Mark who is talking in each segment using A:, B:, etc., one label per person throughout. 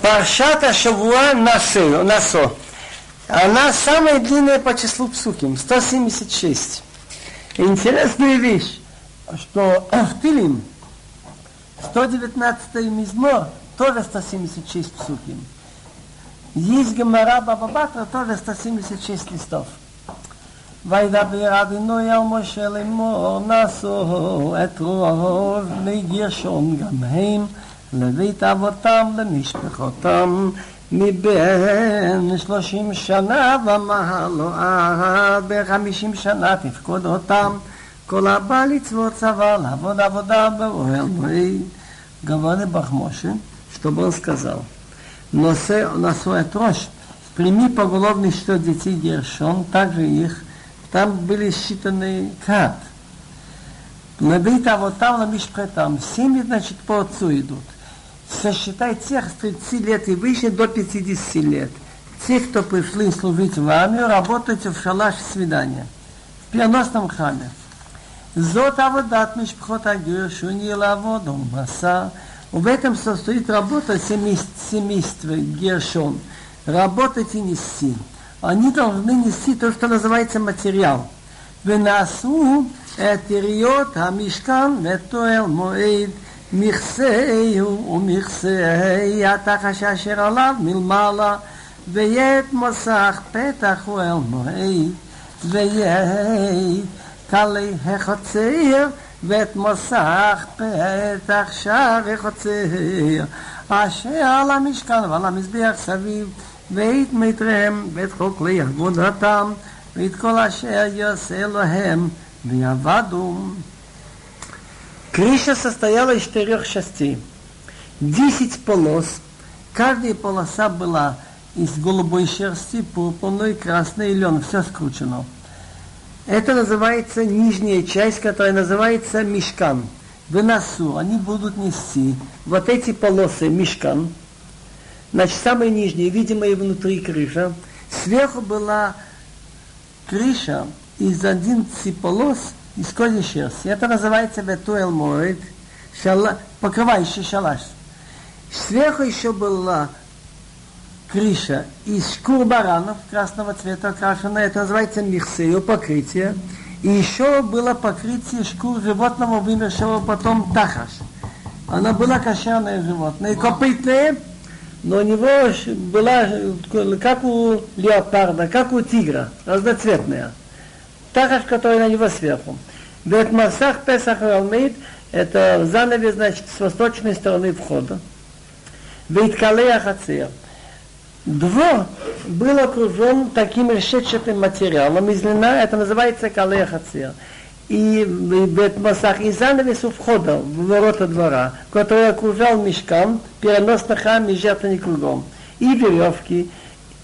A: Паршата Шавуа Насо. Насо. Она самая длинная по числу псуким, 176. Интересная вещь, что в Тилим 119 мизмор тоже 176 псуким. Есть Гамара Бабабатра тоже 176 листов. וידבר אדינוי על משה לאמור נשאו את רוב בני גרשון גם הם לבית אבותם למשפחותם מבין שלושים שנה ומעלו עד בחמישים שנה תפקוד אותם כל הבא לצוות צבא לעבוד עבודה באוהל מועד. Говорит Бахмоше, чтобы он сказал, носе на свой трош, прими поголовный что детей Гершон, также их там были считаны кат. Набит, а вот там на Мишпретам. Семьи, значит, по отцу идут. сосчитай тех с 30 лет и выше до 50 лет. Те, кто пришли служить в армию, работают в шалаше свидания, в переносном храме. Зот аводат мишпхот агир шуни лаводом маса. В этом состоит работа семейства Гершон. Работать и нести. Они должны нести то, что называется материал. Венасу этериот амишкан ветуэл моэйд – מכסהו ומכסי התחש אשר עליו מלמעלה וית מסך פתח אוהל מועד וית תלי החצר ואת מסך פתח שער החצר אשר על המשכן ועל המזבח סביב ואת מיתריהם ואת כל כלי עבודתם ואת כל אשר יעשה להם ויעבדו. Крыша состояла из четырех частей. Десять полос. Каждая полоса была из голубой шерсти, пурпурной, красной и лен. Все скручено. Это называется нижняя часть, которая называется мешкан. В носу они будут нести вот эти полосы мешкан – Значит, самая нижняя, видимая внутри крыша. Сверху была крыша из 11 полос козьей шерсти. Это называется бетуэл моид, шала, покрывающий шалаш. Сверху еще была крыша из шкур баранов красного цвета окрашенная. Это называется михсею, покрытие. И еще было покрытие шкур животного, вымершего потом тахаш. Она была кошерное животное. Копытное, но у него была, как у леопарда, как у тигра, разноцветная. Тахаш, который на него сверху. Бет Масах Песах Алмейд, это занавес, значит, с восточной стороны входа. Бет Калея Хацея. Двор был окружен таким решетчатым материалом из льна, это называется Калея Хацея и Бетмасах, и занавес у входа в ворота двора, который окружал мешкам, переносный храм и жертвенник кругом. И веревки,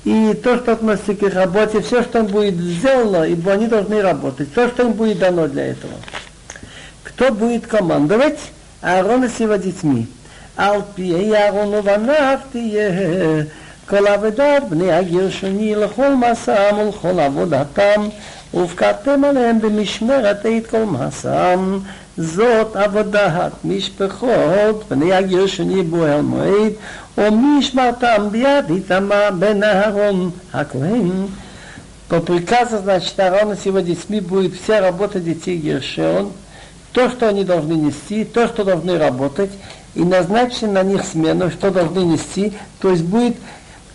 A: и то, что относится к их работе, все, что им будет сделано, ибо они должны работать, то, что им будет дано для этого. Кто будет командовать? Аарон с его детьми. Алпи Аарону ונפתיה כל עבודת בני הגרשוני לכל מסעם ולכל עבודתם ופקדתם עליהם במשמרת את כל מעשם, זאת עבודת משפחות, בני הגרשון יבוא אל מועד, ומשמרתם ביד איתמר בן אהרון הכהן. По приказу, значит, Аарона с его детьми будет вся работа детей Гершон, то, что они должны нести, то, что должны работать, и назначить на них смену, что должны нести, то есть будет,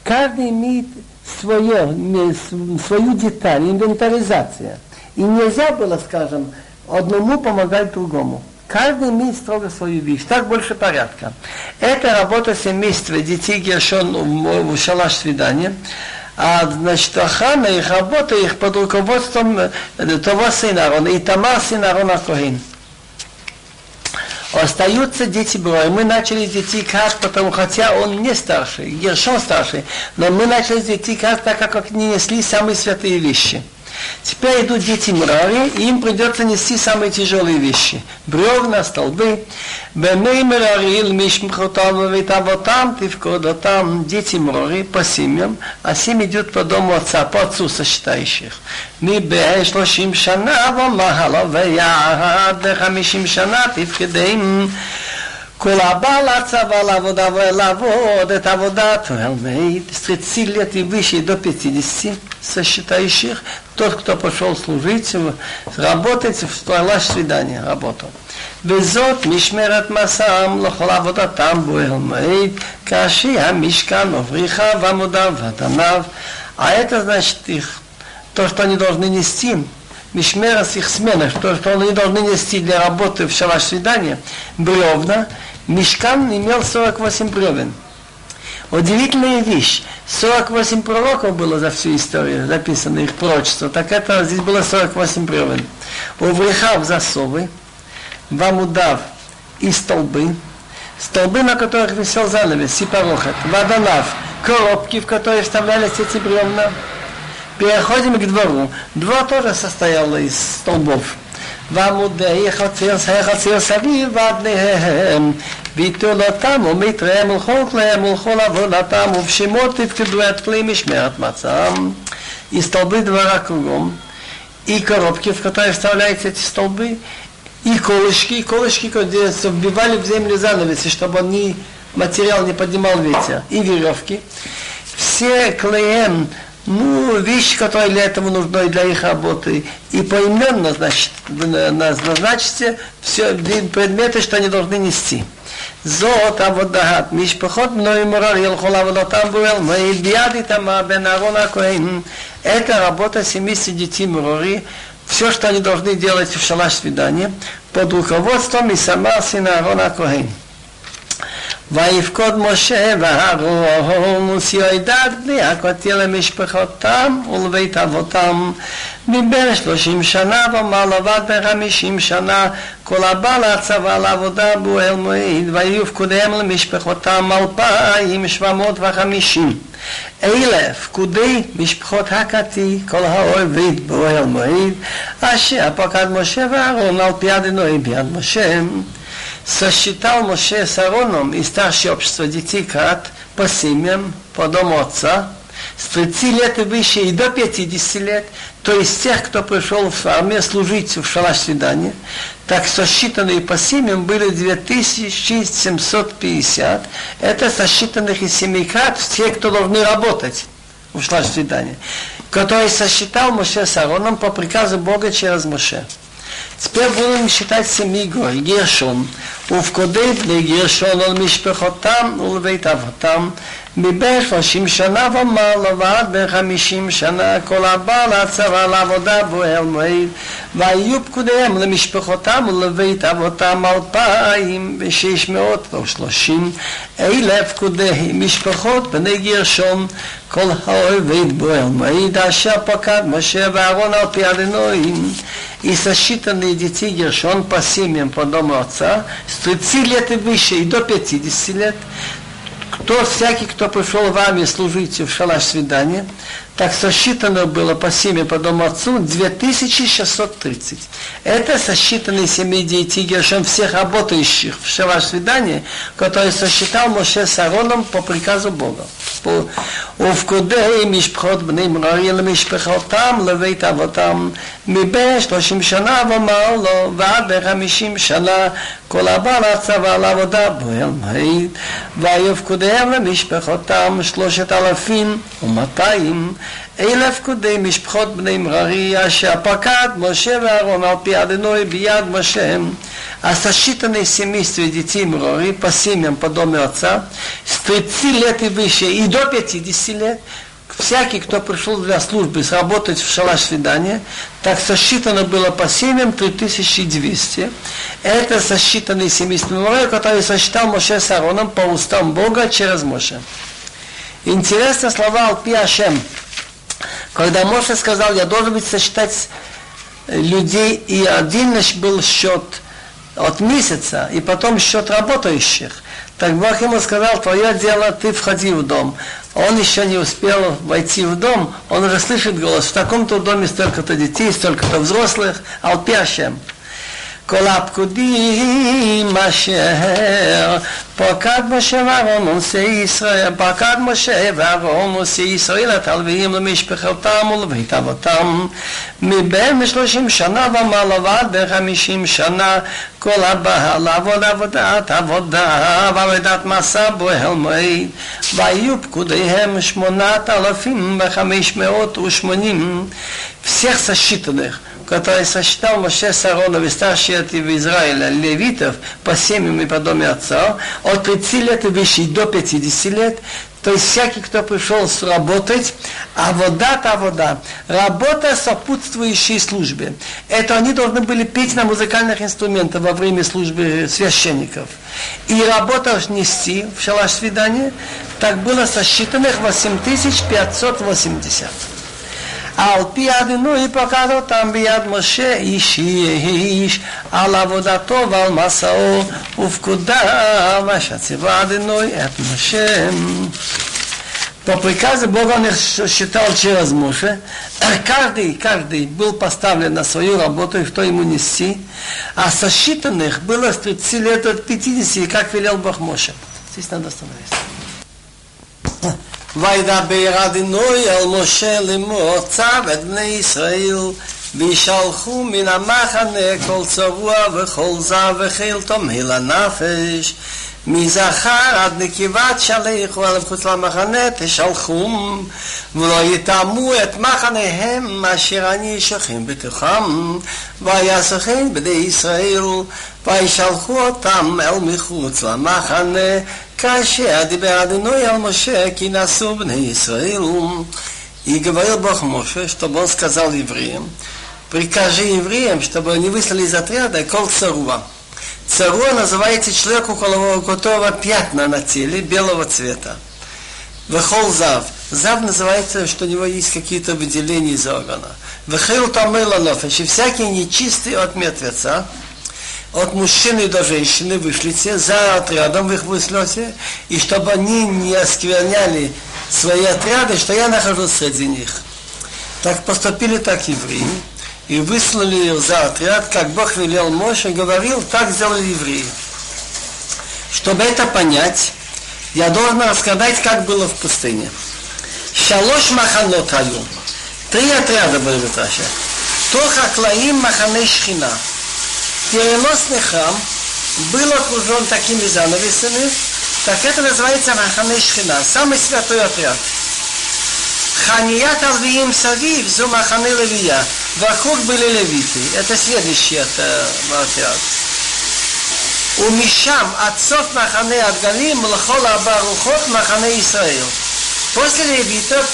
A: каждый имеет свое, свою деталь, инвентаризация. И нельзя было, скажем, одному помогать другому. Каждый имеет строго свою вещь, так больше порядка. Это работа семейства детей Гершон в шалаш свидания. А значит, охрана их работа их под руководством того сына Арона, и Тамар сын Арона Коин. Остаются дети Броя. Мы начали детей Кат, потому хотя он не старший, Гершон старший, но мы начали детей Кат, так как они несли самые святые вещи. Теперь идут дети Мрари, и им придется нести самые тяжелые вещи. Бревна, столбы. Бемей Мрари, Мишмхотам, Витавотам, Тивкодотам, дети Мрари по семьям, а семь идет по дому отца, по отцу сочетающих. מבן שלושים שנה ומעלה ויעד לחמישים שנה תפקדם כל הבא לצבא לעבודה ולעבוד את עבודת Элмейд с 30 лет и выше до 50 сосчитающих, тот, кто пошел служить, работать, в твоя свидание работал. וזאת משמרת מסעם לכל עבודתם בו אל מועד, כאשר המשכן מבריחה ועמודיו ודניו. А это значит их, то, что они должны нести, Мишмера с их смена, то, что они должны нести для работы в шалаш свидания, бревна, Мишкан имел 48 бревен. Удивительная вещь. 48 пророков было за всю историю, записано их пророчество. Так это здесь было 48 бревен. У врехав засовы, в амудав и столбы, столбы, на которых висел занавес, сипарохат, водонав, коробки, в которые вставлялись эти бревна. Переходим к двору. Двор тоже состоял из столбов. ועמודי חציר, חציר סביב ועדניהם, ויתול אותם ומתריהם ולכל כליהם ולכל עבודתם, ובשמות תפקדו את כלי משמרת מצם. И столбы двора кругом, и коробки, в которые вставляются эти столбы, и колышки, и колышки, где вбивали в землю занавеси, чтобы они, материал не поднимал ветер, и веревки. Все клеем ну, вещи, которые для этого нужны для их работы, и поименно, значит, назначите все предметы, что они должны нести. זאת עבודת משפחות בנוי מורר ילכו לעבודתם בואל מעיל ביד איתמה בן אהרון הכהן это работа 70 детей Мурори, все, что они должны делать в шалаш свидания, под руководством и сама сына Аарона Коэн. ויפקוד משה ואהרון וסיועדד בני הכותיר למשפחותם ולבית אבותם. מבין שלושים שנה ומעל עבד בחמישים שנה כל הבא לצבא לעבודה באוהל מועד ויהיו פקודיהם למשפחותם אלפיים שבע מאות וחמישים. אלה פקודי משפחות הקתי כל העובד באוהל מועד אשר פקד משה ואהרון על פי אדינוי ביד משה сосчитал Моше с Ароном и старшее общество детей Крат по семьям, по дому отца, с 30 лет и выше и до 50 лет, то есть тех, кто пришел в армию служить в шалаш свидания, так сосчитанные по семьям были 2750. Это сосчитанных из семи крат все, кто должны работать в шалаш свидания, который сосчитал Моше с Ароном по приказу Бога через Моше. Теперь будем считать семи гой. Гершон. ופקודי בני גרשון על משפחותם ולבית אבותם מבין שלושים שנה ומעלה ועד בין חמישים שנה כל הבא לצבא לעבודה באוהל מועד והיו פקודיהם למשפחותם ולבית אבותם אלפיים ושש מאות ושלושים אלה פקודי משפחות בני גרשון כל העובד באוהל מועד אשר פקד משה ואהרון על פי אדינויים и сосчитанные детей Гершон по семьям по дому отца с 30 лет и выше и до 50 лет, кто, всякий, кто пришел в армию служить в шалаш свидания, так сосчитано было по семье по дому отцу 2630. Это сосчитанные семьи детей Гершем всех работающих в шалаш свидания, которые сосчитал Моше с Ароном по приказу Бога. ופקודי משפחות בני מררי למשפחותם לבית אבותם מבין שלושים שנה ומעלו ועד בחמישים שנה כל הבא לצבא לעבודה בועל מעיד והיו פקודיהם למשפחותם שלושת אלפים ומאתיים אלף פקודי משפחות בני מררי אשר פקד משה ואהרון על פי אדינוי ביד משה а сосчитанные семейства детей Мрори по семьям по дому отца с 30 лет и выше и до 50 лет всякий, кто пришел для службы сработать в шалаш свидания, так сосчитано было по семьям 3200. Это сосчитанные семейства Мурая, которые сосчитал Моше с Ароном по устам Бога через Моше. Интересно слова Алпи Ашем. Когда Моше сказал, я должен быть сосчитать людей, и один был счет от месяца, и потом счет работающих. Так Бог ему сказал, твое дело, ты входи в дом. Он еще не успел войти в дом, он уже слышит голос, в таком-то доме столько-то детей, столько-то взрослых, алпящем. כל הפקודים אשר פקד משה ואהרון עושי ישראל, פקד משה ואהרון עושי ישראל את הלוויים למשפחתם ולבית אבותם. מבין שלושים שנה ומעלה ועד בין חמישים שנה כל הבא לעבוד עבודת עבודה ועבודת מסע בוהל מועד והיו פקודיהם שמונת אלפים וחמש מאות ושמונים. פסייחס השיטלך который сочетал Моше с Аароном и старшие в Израиля, левитов, по семьям и по доме отца, от 30 лет и до 50 лет, то есть всякий, кто пришел работать, а вода-то вода, работа сопутствующей службе. Это они должны были петь на музыкальных инструментах во время службы священников. И работа нести в шалаш свидания, так было сосчитанных 8580. על פי הדינוי פקד אותם ביד משה איש איש על עבודתו ועל מסעו ופקודיו אשר ציווה הדינוי את משה. По приказу Бога он их считал через Моше. Каждый, каждый был поставлен на свою работу, и кто ему нести. А сосчитанных было с 30 лет от 50, как велел Бог Моше. Здесь надо остановиться. וידבר אדינוי אל משה לאמור צו את בני ישראל וישלחו מן המחנה כל צבוע וכל זב וחיל תומהל הנפש מזכר עד נקיבת שליחו אל מחוץ למחנה תשלחום ולא יטעמו את מחניהם אשר אני שוכן בתוכם ויעשו כן בני ישראל וישלחו אותם אל מחוץ למחנה כאשר דיבר אדינוי על משה כי נשאו בני ישראל и говорил Бог Моше, чтобы он сказал евреям, прикажи евреям, чтобы они выслали из отряда кол царуа. Царуа называется человек, у которого пятна на теле белого цвета. Вехол зав. Зав называется, что у него есть какие-то выделения из органа. Вехил тамыла нофеш. И всякие нечистые от мертвеца от мужчины до женщины вышлите, за отрядом вы их вышлете, и чтобы они не оскверняли свои отряды, что я нахожусь среди них. Так поступили так евреи, и выслали их за отряд, как Бог велел Моше, говорил, так сделали евреи. Чтобы это понять, я должен рассказать, как было в пустыне. Шалош маханот хаю. Три отряда были в Таше. Тоха клаим махане шхина – переносный храм был окружен такими занавесами, так это называется Махане Шхина, самый святой отряд. Ханият Алвиим Савив, Зу Махане Левия. Вокруг были левиты. Это следующий это, отряд. У Мишам отцов Махане Адгалим, Лахола Абарухот Махане Исраил. После левитов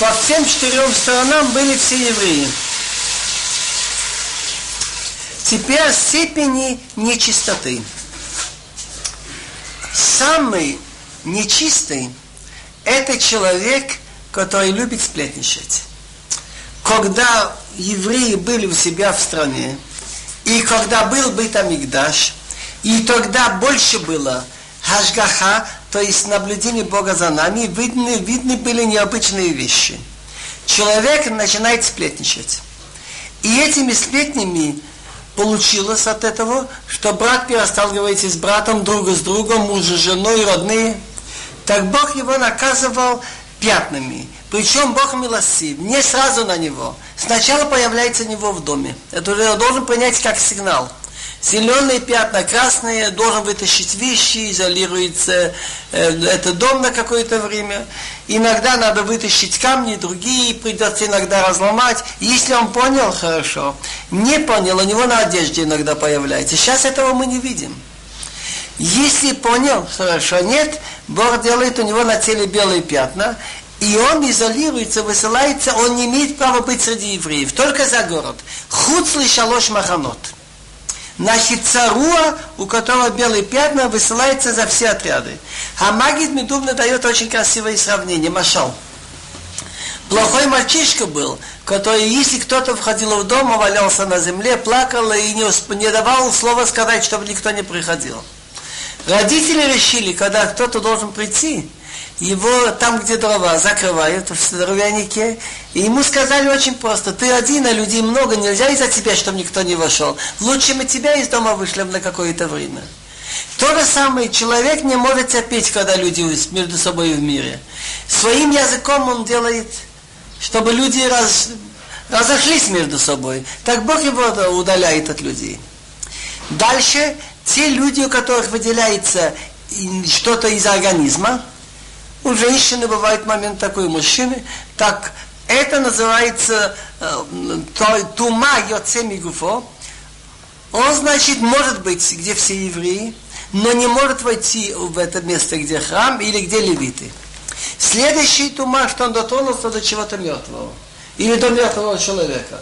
A: по всем четырем сторонам были все евреи. Теперь степени нечистоты. Самый нечистый – это человек, который любит сплетничать. Когда евреи были у себя в стране, и когда был Бейтамикдаш, и тогда больше было хашгаха, то есть наблюдение Бога за нами, видны, видны были необычные вещи. Человек начинает сплетничать. И этими сплетнями получилось от этого, что брат перестал говорить с братом, друга с другом, муж с женой, родные. Так Бог его наказывал пятнами. Причем Бог милостив, не сразу на него. Сначала появляется него в доме. Это уже должен принять как сигнал. Зеленые пятна, красные, должен вытащить вещи, изолируется э, этот дом на какое-то время. Иногда надо вытащить камни, другие придется иногда разломать. Если он понял, хорошо. Не понял, у него на одежде иногда появляется. Сейчас этого мы не видим. Если понял, хорошо, нет, Бог делает у него на теле белые пятна, и он изолируется, высылается, он не имеет права быть среди евреев, только за город. Хуцли шалош маханот. Значит, царуа, у которого белые пятна, высылается за все отряды. А Магид Медубна дает очень красивое сравнение. Машал. Плохой мальчишка был, который, если кто-то входил в дом, валялся на земле, плакал и не, не давал слова сказать, чтобы никто не приходил. Родители решили, когда кто-то должен прийти, его там, где дрова, закрывают в дровянике. И ему сказали очень просто, ты один, а людей много, нельзя из-за тебя, чтобы никто не вошел. Лучше мы тебя из дома вышлем на какое-то время. То же самое, человек не может терпеть, когда люди между собой в мире. Своим языком он делает, чтобы люди раз, разошлись между собой. Так Бог его удаляет от людей. Дальше, те люди, у которых выделяется что-то из организма, у женщины бывает момент такой, у мужчины, так это называется э, тума йоцеми гуфо. Он, значит, может быть, где все евреи, но не может войти в это место, где храм или где левиты. Следующий тума, что он дотронулся до чего-то мертвого. Или до мертвого человека.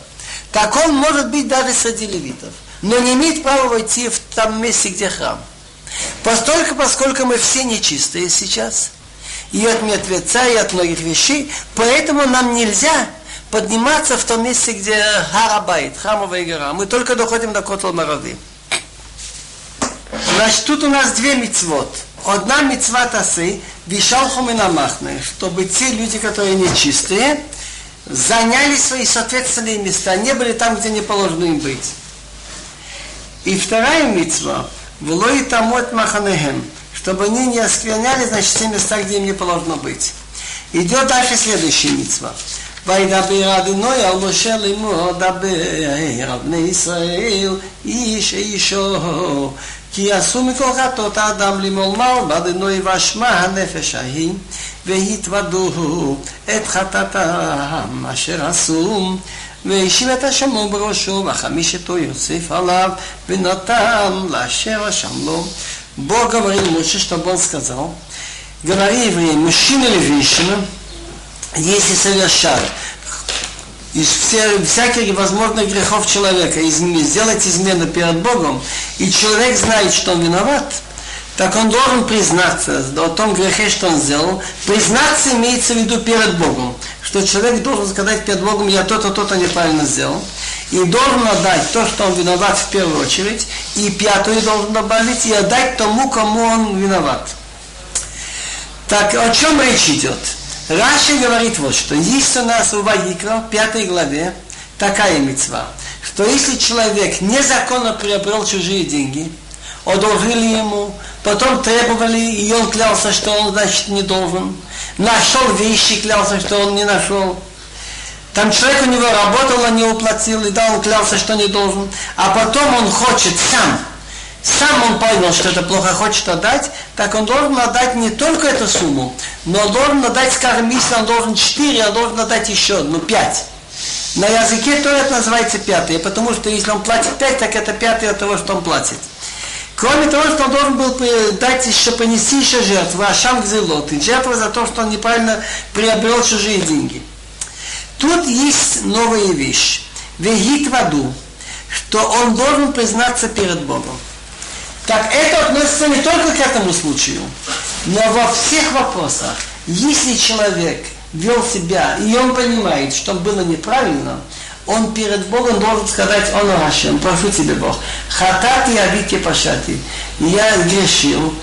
A: Так он может быть даже среди левитов. Но не имеет права войти в том месте, где храм. Постольку, поскольку мы все нечистые сейчас, и от мертвеца, и от многих вещей, поэтому нам нельзя подниматься в том месте, где Харабайт, храмовая гора. Мы только доходим до Котл Марави. Значит, тут у нас две мицвод. Одна мицва тасы, вишалху минамахны, чтобы те люди, которые нечистые, заняли свои соответственные места, не были там, где не положено им быть. И вторая мицва, влой тамот маханехем, чтобы они не оскверняли, значит, те места, где им не положено быть. Идет дальше следующая митцва. וידבר אדינוי על משה לאמור דבר על בני ישראל איש אישו כי עשו מכל חטאות האדם למולמל באדינוי ואשמה הנפש ההיא והתוודו את חטאתם אשר עשו והשיב את השמו בראשו וחמישתו יוסף עליו ונתן לאשר השם לו Бог говорил Моше, чтобы он сказал, говори евреям, мужчина или женщина, если совершат из всяких возможных грехов человека, из, сделать измену перед Богом, и человек знает, что он виноват, так он должен признаться о том грехе, что он сделал. Признаться имеется в виду перед Богом. Что человек должен сказать перед Богом, я то-то, то-то неправильно сделал и должен отдать то, что он виноват в первую очередь, и пятую должен добавить, и отдать тому, кому он виноват. Так, о чем речь идет? Раши говорит вот что. Есть у нас у Вагикра, в пятой главе, такая мецва, что если человек незаконно приобрел чужие деньги, одолжили ему, потом требовали, и он клялся, что он, значит, не должен, нашел вещи, клялся, что он не нашел, там человек у него работал, а не уплатил, и да, он клялся, что не должен. А потом он хочет сам, сам он понял, что это плохо хочет отдать, так он должен отдать не только эту сумму, но должен отдать, скажем, если он должен 4, он должен отдать еще, ну, 5. На языке то это называется пятый, потому что если он платит 5, так это пятый от того, что он платит. Кроме того, что он должен был дать еще, понести еще жертву, ашам гзелот, жертву за то, что он неправильно приобрел чужие деньги. Тут есть новая вещь. Вегит в аду, что он должен признаться перед Богом. Так это относится не только к этому случаю, но во всех вопросах. Если человек вел себя, и он понимает, что было неправильно, он перед Богом должен сказать, он Рашем, прошу тебя Бог, хатати авики пашати, я грешил,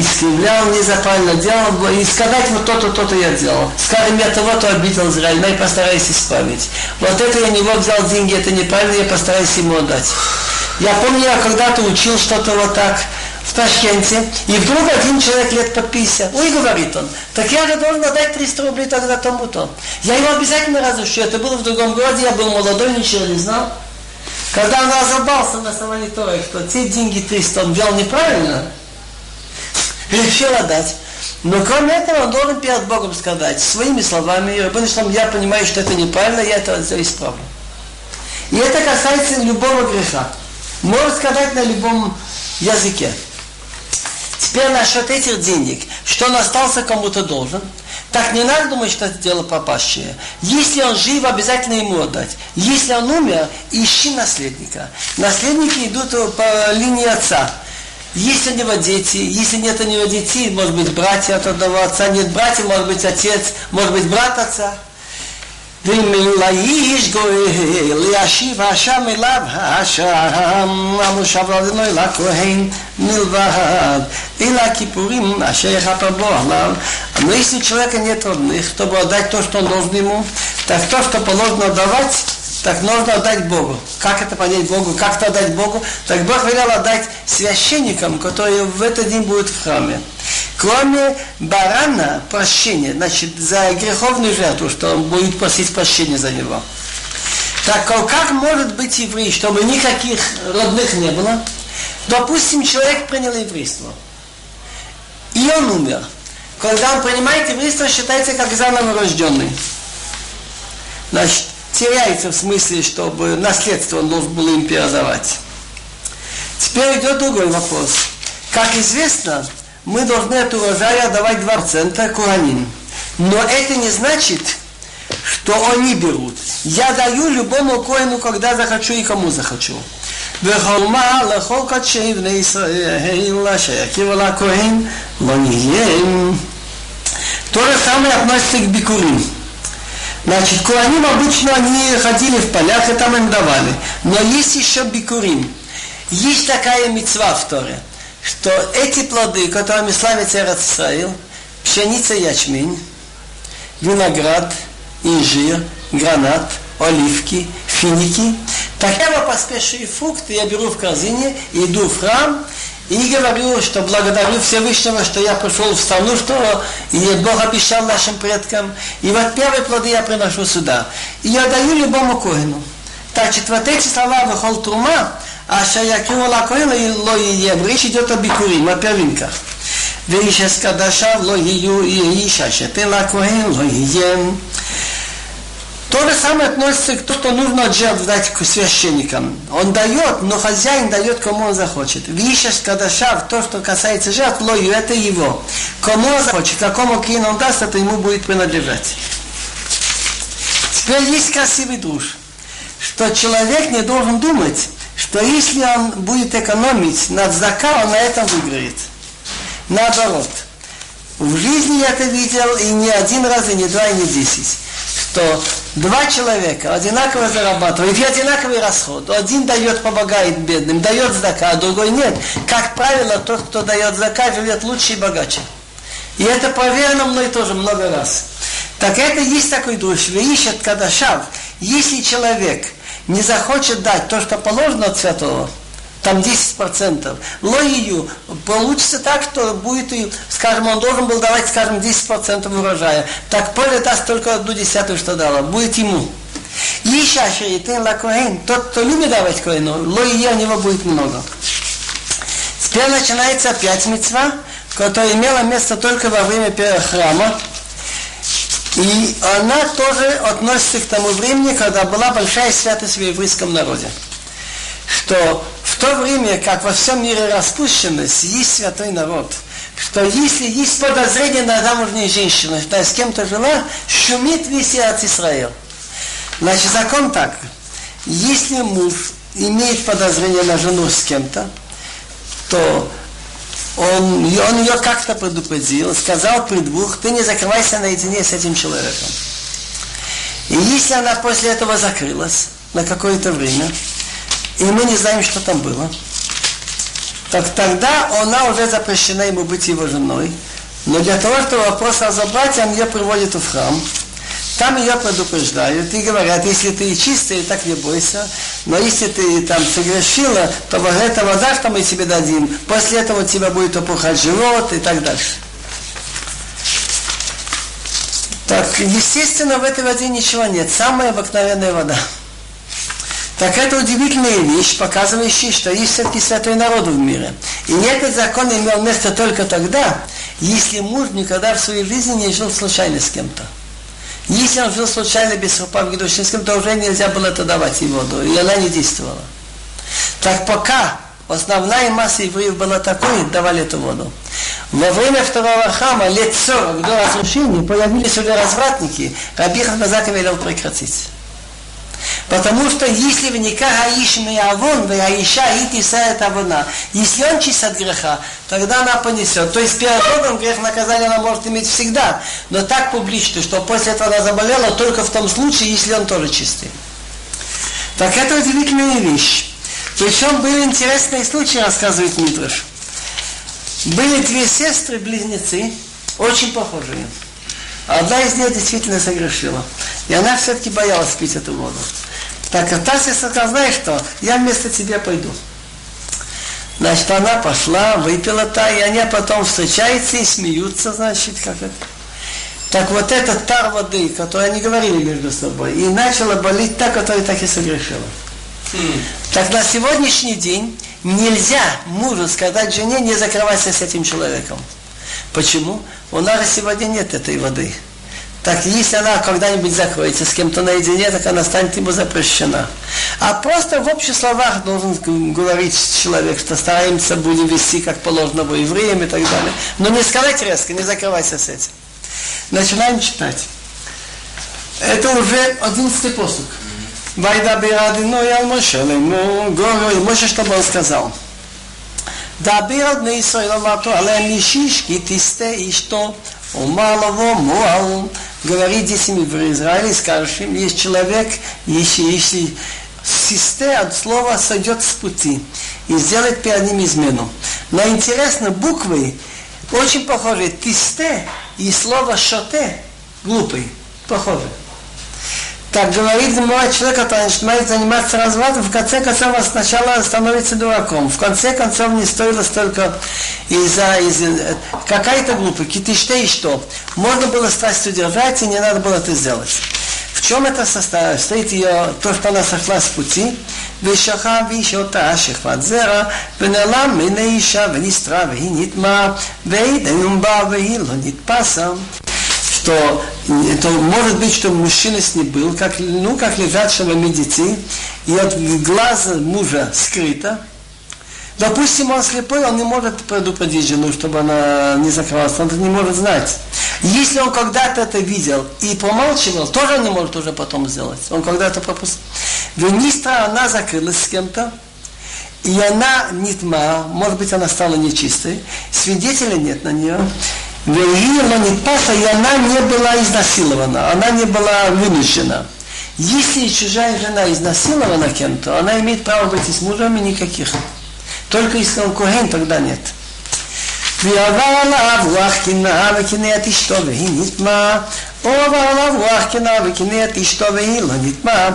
A: искривлял, незапально делал, и сказать вот то-то, то-то я делал. Скажем, я того-то обидел Израиль, но я постараюсь исправить. Вот это я него взял деньги, это неправильно, я постараюсь ему отдать. Я помню, я когда-то учил что-то вот так в Ташкенте, и вдруг один человек лет по 50, ой, говорит он, так я же должен отдать 300 рублей тогда тому-то. Я его обязательно разыщу, это было в другом городе, я был молодой, ничего не знал. Когда он разобрался на того, что те деньги 300 он взял неправильно, решил отдать. Но кроме этого он должен перед Богом сказать своими словами, Рабин я понимаю, что это неправильно, я это исправлю. И это касается любого греха. Можно сказать на любом языке. Теперь насчет этих денег, что он остался кому-то должен, так не надо думать, что это дело пропащее. Если он жив, обязательно ему отдать. Если он умер, ищи наследника. Наследники идут по линии отца. Есть у него дети, если нет у него детей, может быть братья от одного отца, нет братьев, может быть отец, может быть брат отца. ואם לאיש גואל ישיב השם אליו השם המושב אדוני לכהן מלבד אלא הכיפורים אשר יכפר בו עליו но если человека нет родных чтобы отдать то что он должен ему так то что положено давать так нужно отдать Богу. Как это понять Богу? Как это отдать Богу? Так Бог велел отдать священникам, которые в этот день будут в храме. Кроме барана прощения, значит, за греховную жертву, что он будет просить прощения за него. Так как может быть еврей, чтобы никаких родных не было? Допустим, человек принял еврейство. И он умер. Когда он принимает еврейство, считается как заново рожденный. Значит, теряется в смысле, чтобы наследство он должен был им передавать. Теперь идет другой вопрос. Как известно, мы должны от урожая давать 2% куранин. Но это не значит, что они берут. Я даю любому коину, когда захочу и кому захочу. וחולמה לכל קודשי בני ישראל אשר יכירו לכהן לא נהיה. То же самое относится к бикурим. Значит, куаним обычно они ходили в полях и там им давали. Но есть еще бикурим. Есть такая мецва в Торе, что эти плоды, которыми славится Израиль, пшеница ячмень, виноград, инжир, гранат, оливки, финики, так я поспешные фрукты я беру в корзине, иду в храм, и говорю, что благодарю Всевышнего, что я пришел в страну, что и Бог обещал нашим предкам. И вот первые плоды я приношу сюда. И я даю любому коину. Значит, вот эти слова «Вехол трума», а шаякиру лакоину и ло ием. Речь идет о бикурим, о первинках. ואיש אסקדשיו לא יהיו, יהי איש אשר תן לכהן לא יהיה. то же самое относится к тому, что нужно жертв дать к священникам. Он дает, но хозяин дает, кому он захочет. Вишес кадашав, то, что касается жертв, лою, это его. Кому он захочет, какому кину он даст, это ему будет принадлежать. Теперь есть красивый душ, что человек не должен думать, что если он будет экономить над зака, он на этом выиграет. Наоборот. В жизни я это видел и не один раз, и не два, и не десять что два человека одинаково зарабатывают, и одинаковый расход. Один дает, помогает бедным, дает зака, а другой нет. Как правило, тот, кто дает зака, живет лучше и богаче. И это проверено мной тоже много раз. Так это есть такой душ. Вы ищет кадашав. Если человек не захочет дать то, что положено от святого, там 10%. Лоию получится так, что будет, скажем, он должен был давать, скажем, 10% урожая. Так поле даст только одну десятую, что дала. Будет ему. Иша шейтен ла коэн, тот, кто любит давать коэну, лоия у него будет много. Теперь начинается опять мецва, которая имела место только во время первого храма. И она тоже относится к тому времени, когда была большая святость в еврейском народе. Что то время, как во всем мире распущенность, есть святой народ, что если есть подозрение на замужней женщине, что с кем-то жила, шумит весь от Израил. Значит, закон так. Если муж имеет подозрение на жену с кем-то, то он, он ее как-то предупредил, сказал при ты не закрывайся наедине с этим человеком. И если она после этого закрылась на какое-то время, и мы не знаем, что там было, так тогда она уже запрещена ему быть его женой. Но для того, чтобы вопрос разобрать, он ее приводит в храм. Там ее предупреждают и говорят, если ты чистая, так не бойся. Но если ты там согрешила, то вот эта вода, что мы тебе дадим, после этого у тебя будет опухать живот и так дальше. Так, естественно, в этой воде ничего нет. Самая обыкновенная вода. Так это удивительная вещь, показывающая, что есть все-таки святой народ в мире. И этот закон имел место только тогда, если муж никогда в своей жизни не жил случайно с кем-то. Если он жил случайно без рупав с кем-то уже нельзя было это давать воду, и она не действовала. Так пока основная масса евреев была такой, давали эту воду. Во время второго храма, лет 40 до разрушения, появились уже развратники, Раби Хазак велел прекратить. Потому что если в никах аиш авон, вы аиша ити сает авона. Если он чист от греха, тогда она понесет. То есть перед Богом грех наказания она может иметь всегда. Но так публично, что после этого она заболела только в том случае, если он тоже чистый. Так это удивительная вещь. Причем был интересный случай, рассказывает Митраш. Были две сестры-близнецы, очень похожие. Одна из них действительно согрешила. И она все-таки боялась пить эту воду. Так а та сказала, знаешь что, я вместо тебя пойду. Значит, она пошла, выпила та, и они потом встречаются и смеются, значит, как это. Так вот этот тар воды, который они говорили между собой, и начала болеть та, которая так и согрешила. Mm. Так на сегодняшний день нельзя мужу сказать жене, не закрывайся с этим человеком. Почему? У нас сегодня нет этой воды. Так если она когда-нибудь закроется с кем-то наедине, так она станет ему запрещена. А просто в общих словах должен говорить человек, что стараемся будем вести как положено во время и так далее. Но не сказать резко, не закрывайся с этим. Начинаем читать. Это уже одиннадцатый посук. Вайда бирадину ял Моше, ему говорю, Моше, что он сказал. דבר על בני ישראל אמרתו עליהם אישיש כי תסטה אשתו умар лаво муал говорит детям в Израиле, скажешь им, есть человек, если, если систе от слова сойдет с пути и сделает перед ним измену. Но интересно, буквы очень похожи. Тисте и слово шоте глупый. Похоже. Так говорит мой человек, который начинает заниматься развратом, в конце концов сначала становится дураком. В конце концов не стоило столько из-за из какая-то глупость. Китиште и что? Можно было страсть удержать, и не надо было это сделать. В чем это состоит? Стоит ее, то, что она сошла с пути, ושכב איש אותה שכבת זרע, ונעלם מן האישה ונסתרה והיא נטמעה, והיא בה והיא לא נתפסה. что это может быть, что мужчина с ней был, как, ну, как лежачего медици, и от глаза мужа скрыто. Допустим, он слепой, он не может предупредить жену, чтобы она не закрывалась, он не может знать. Если он когда-то это видел и помалчивал, тоже не может уже потом сделать. Он когда-то пропустил. Венистра, она закрылась с кем-то, и она нитма, может быть, она стала нечистой, свидетеля нет на нее, Веила Нитпаса, и она не была изнасилована, она не была вынуждена. Если чужая жена изнасилована кем-то, она имеет право быть с мужем и никаких. Только если он кухен, тогда нет. ועבר עליו רוח קנאה וקנא את אשתו והיא נטמעה, או עבר עליו רוח קנאה וקנא את אשתו והיא לא נטמעה,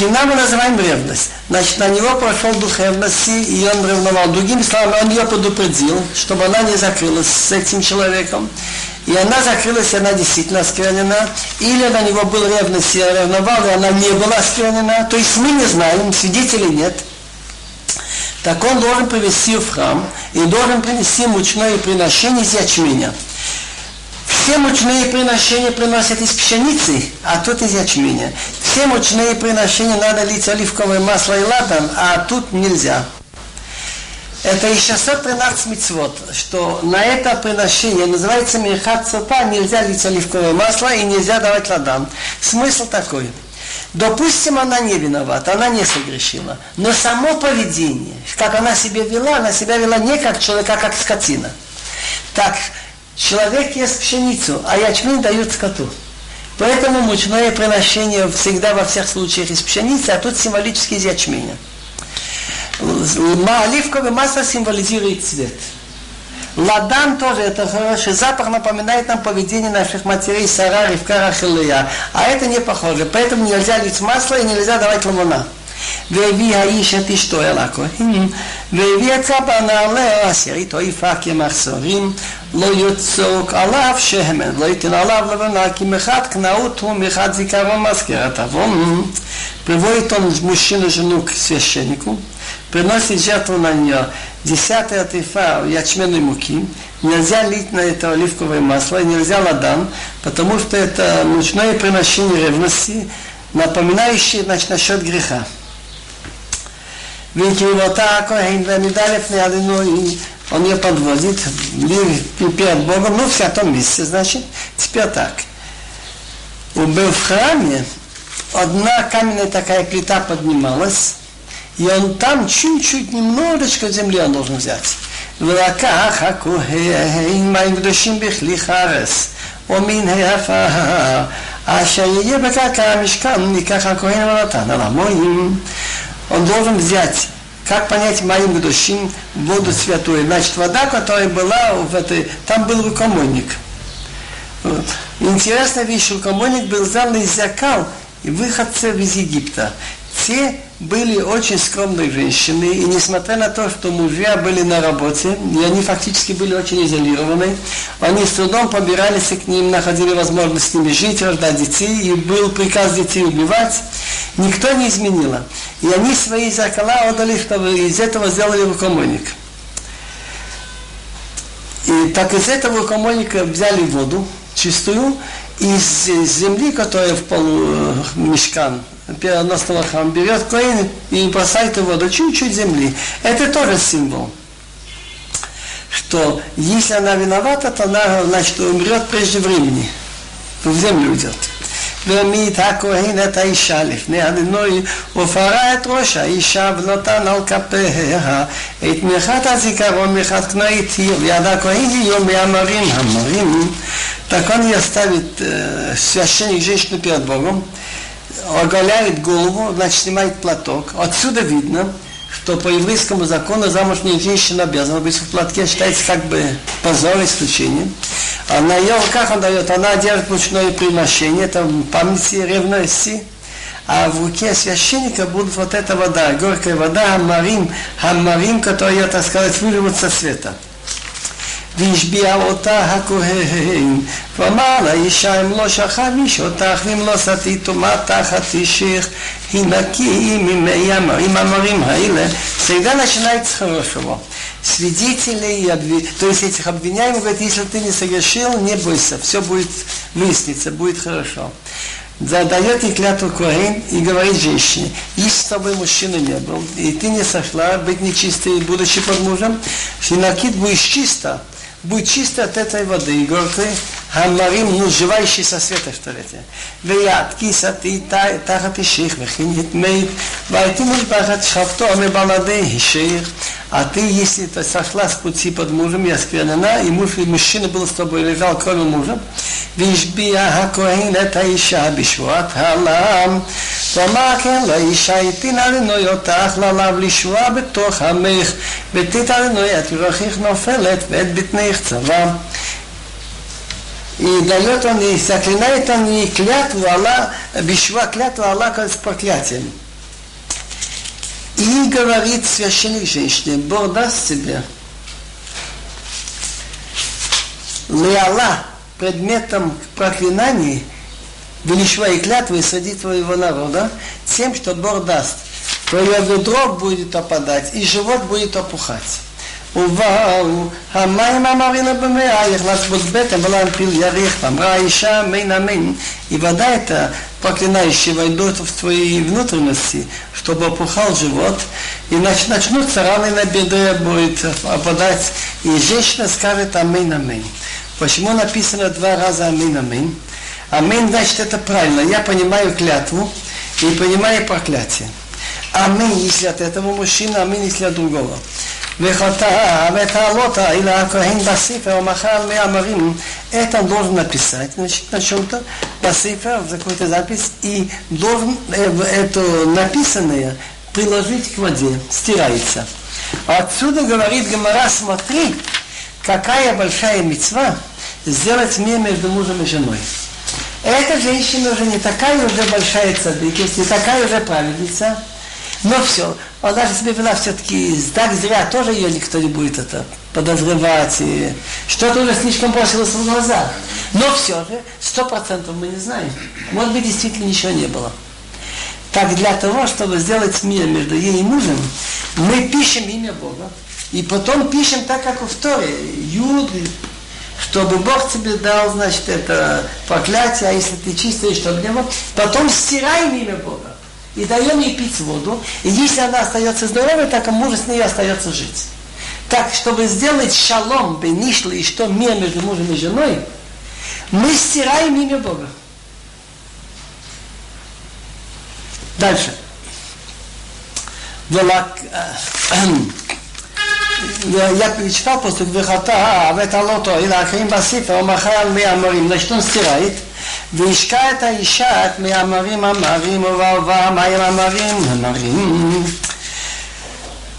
A: Кина мы называем ревность. Значит, на него прошел дух ревности, и он ревновал. Другими словами, он ее предупредил, чтобы она не закрылась с этим человеком. И она закрылась, и она действительно осквернена. Или на него был ревность, и ревновал, и она не была осквернена. То есть мы не знаем, свидетелей нет. Так он должен привести в храм и должен принести мучное приношение из ячменя. Все мучные приношения приносят из пшеницы, а тут из ячменя. Все мучные приношения надо лить оливковое масло и ладан, а тут нельзя. Это и 613 мецвод, что на это приношение называется мехат цопа, нельзя лить оливковое масло и нельзя давать ладан. Смысл такой. Допустим, она не виновата, она не согрешила. Но само поведение, как она себя вела, она себя вела не как человек, а как скотина. Так, Человек ест пшеницу, а ячмень дают скоту. Поэтому мучное приношение всегда во всех случаях из пшеницы, а тут символически из ячменя. Оливковое масло символизирует цвет. Ладан тоже это хороший запах, напоминает нам поведение наших матерей Сара, Ривка, Рахилия. А это не похоже. Поэтому нельзя лить масло и нельзя давать ламуна. והביא האיש את אשתו אל הכהן, והביא את סבא נעלה אשר איתו יפרח כמחסורים, לא יצוק עליו שמן, לא ייתן עליו לבנה, כי מחד קנאות הוא מחד זיכרון מזכרת עוון. Приводит он мужчину жену к священнику, приносит жертву на нее десятая тефа ячменной муки, нельзя лить на это оливковое масло, нельзя ладан, потому что это мучное приношение ревности, напоминающее значит, насчет греха. והקריבותה הכהן ועמידה לפני אדינוי, он ее подводит перед Богом, ну, в святом месте, значит. Теперь так. Был в храме, одна каменная такая плита поднималась, и он там чуть-чуть, немножечко земли он должен взять. ולקח הכהן מים קדושים בכלי חרס, ומן העפר, אשר יהיה בקרקע המשכן, ניקח הכהן ונתן על המוים. Он должен взять как понять моим гдушим воду святую? Значит, вода, которая была в этой, там был рукомойник. Вот. Интересная вещь, рукомойник был сделан из зеркал и выходцев из Египта. Те были очень скромные женщины, и несмотря на то, что мужья были на работе, и они фактически были очень изолированы, они с трудом побирались к ним, находили возможность с ними жить, рождать детей, и был приказ детей убивать, никто не изменило. И они свои зеркала отдали, чтобы из этого сделали рукомойник. И так из этого рукомойника взяли воду чистую, из земли, которая в полу э, мешкан, переносного храма, берет коин и бросает его до чуть-чуть земли. Это тоже символ. Что если она виновата, то она, значит, умрет прежде времени. В землю уйдет. והעמיד הכהן את האישה לפני הדינוי ופרע את ראש האישה ונתן על כפיה את מרחת הזיכרון, מרחת קנאית היא ליד הכהן יהיו מהמרים המרים. Так он и оставит э, священник женщину перед Богом, оголяет голову, значит, снимает платок. Отсюда видно, что по еврейскому закону замужняя женщина обязана быть в платке, считается как бы позор, исключение. А на ее руках он дает, она держит мучное приношение, это памяти ревности, а в руке священника будет вот эта вода, горькая вода, хамарим, хамарим, которая, так сказать, вырвут со света. והשביע אותה הכהן, ואמר לאישה אם לא שכב איש אותך ואם לא סטית טומאה תחת אישך, хинаки имя им амарим хаиле, всегда начинает с хорошего. Свидетелей, то есть этих обвиняемых, говорит, если ты не согрешил, не бойся, все будет выясниться, будет хорошо. Задает ей клятву Коэн и говорит женщине, если с тобой мужчина не был, и ты не сошла быть нечистой, будучи под мужем, Шинакит будешь чисто, будь чист от этой воды. И говорит, ты המרים הושבי שיססית אשתולתיה, ויעתקיס תחת אישיך וכין יתמית, והייתי מושבחת שפטו מבלעדי אישיך, עתי יסי תסחלס פוצי פד מורם יספירננה, ימורפי בו בלסטובוי על כל מוזם, והשביע הכהן את האישה בשבועת העלם, ואמר כן לאישה יתינה לנוי אותך ללב לשבועה בתוך עמך, ותיתה לנוי את ירחיך נופלת ואת בטנך צבא. И дает он, и заклинает он и клятву Аллах, бишва клятву Аллаха с проклятием. И говорит священник женщине, Бог даст тебе Леала предметом проклинаний, величва и клятвы среди твоего народа, тем, что Бог даст. Твое ведро будет опадать, и живот будет опухать. ובאו המים המרינה במאה, נכנס בו בטן ולא הנפיל יריך, ואמרה האישה מן המין, и вода эта проклинающая войдет в твои внутренности, чтобы опухал живот, и нач, начнутся раны на бедре, будет опадать, и женщина скажет амин, амин. Почему написано два раза амин, амин? Амин, значит, это правильно. Я понимаю клятву и понимаю проклятие. Амин, если от этого мужчины, амин, если от другого. вехата, вехалота, или акохин басифер, махал меамарим. Это должен написать, значит, на чем-то, басифер, в какой-то запись, и должен это написанное приложить к воде, стирается. Отсюда говорит Гамара, смотри, какая большая мецва сделать мне между мужем и женой. Эта женщина уже не такая уже большая цадык, не такая уже праведница, но все, она же себя вела все-таки так зря, тоже ее никто не будет это подозревать. И что-то уже слишком бросилось в глаза. Но все же, сто процентов мы не знаем. Может быть, действительно ничего не было. Так для того, чтобы сделать мир между ей и мужем, мы пишем имя Бога. И потом пишем так, как в Торе. Юд, чтобы Бог тебе дал, значит, это проклятие, а если ты чистый, чтобы не было. Потом стираем имя Бога и даем ей пить воду, и если она остается здоровой, так и муж с ней остается жить. Так, чтобы сделать шалом, бенишли, и что мир между мужем и женой, мы стираем имя Бога. Дальше. Была, я перечитал после выхота, а в это лото, или ахрим басифа, он махал миамарим, значит он стирает, והשקע את האישה את מהמרים המרים ובעובה מים המרים המרים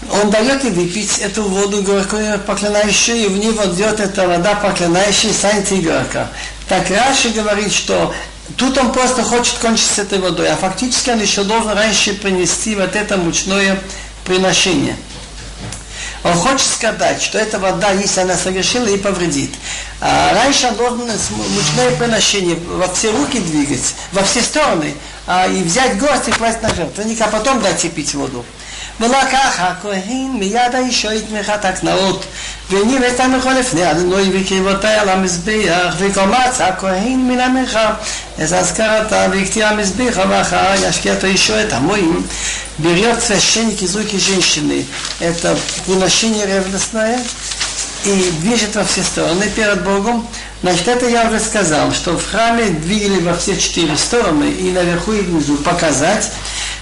A: он дает ей выпить эту воду горькую, проклинающую, и в ней вот идет эта вода проклинающая, станет и горько. Так Раши говорит, что тут он просто хочет кончить с этой водой, а фактически он еще должен раньше принести вот это мучное приношение. Он хочет сказать, что эта вода, если она совершила, и повредит. А раньше должен мучное приношение во все руки двигать, во все стороны, а, и взять гость и класть на жертвенник, а потом дать ей пить воду. ולקח הכהן מיד האישו את תמיכת הקנאות והניב את המחול לפני אדוני וקרבותה על המזבח וקומץ הכהן מן המרחב את אזכרתה והקטיר המזבח ואחר ישקיע את האישו את המוים берет священник из руки женщины это приношение ревностное и движет во все стороны перед Богом. Значит, это я уже сказал, что в храме двигали во все четыре стороны и наверху и внизу показать,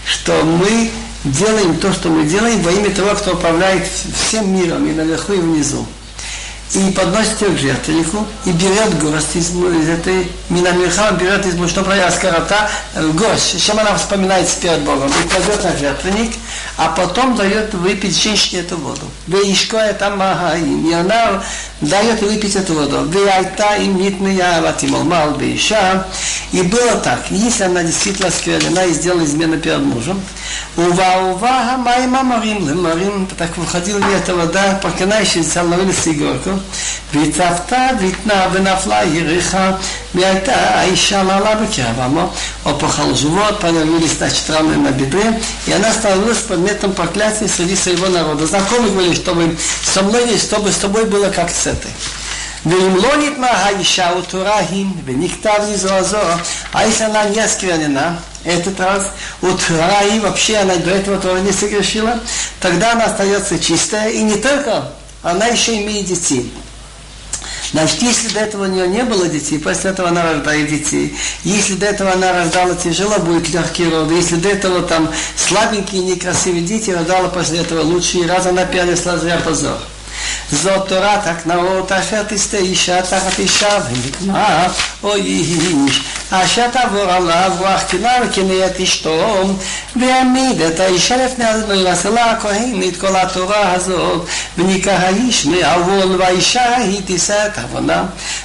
A: что мы делаем то, что мы делаем во имя того, кто управляет всем миром и наверху, и внизу. И подносит ее к жертвеннику, и берет горсть из, из этой Минамирха, берет из мучного аскарата, горсть, чем она вспоминается перед Богом, и кладет на жертвенник, а потом дает выпить женщине эту воду. Веишкоя там магаим, и она дает выпить эту воду. Веайта им нитмия ватималмал бейша. И было так, если она действительно сквернена и сделала измену перед мужем, Ува-ува, хамай мамарим, лемарим, так выходила ли эта вода, проклинающаяся на улице Егорку, והצפתה והתנה ונפלה יריחה והייתה האישה מעלה בקרבמו, опухол живот, появились, значит, раны на бедре, и она становилась предметом проклятия среди своего народа. Знакомые говорили, чтобы со мной, чтобы с тобой было как с этой. ואם לא ניתנה האישה ותורהים ונכתב לזרזו, האיש она не осквернена, этот раз, утра и вообще она до этого тоже не согрешила, тогда она остается чистая, и не только, она еще имеет детей. Значит, если до этого у нее не было детей, после этого она рождает детей. Если до этого она рождала тяжело, будет легкие роды. Если до этого там слабенькие, некрасивые дети, рождала после этого лучшие, раз она перенесла зря позор. זאת תורת הקנאות אשר תסטה אישה תחת אישה ונקמה או איש אשר תעבור עליו רוח קנאה וקנא את אשתו והעמיד את האישה לפני אדוני ועשה לה הכהן את כל התורה הזאת וניקה האיש מעוון והאישה ההיא תישא את עוונה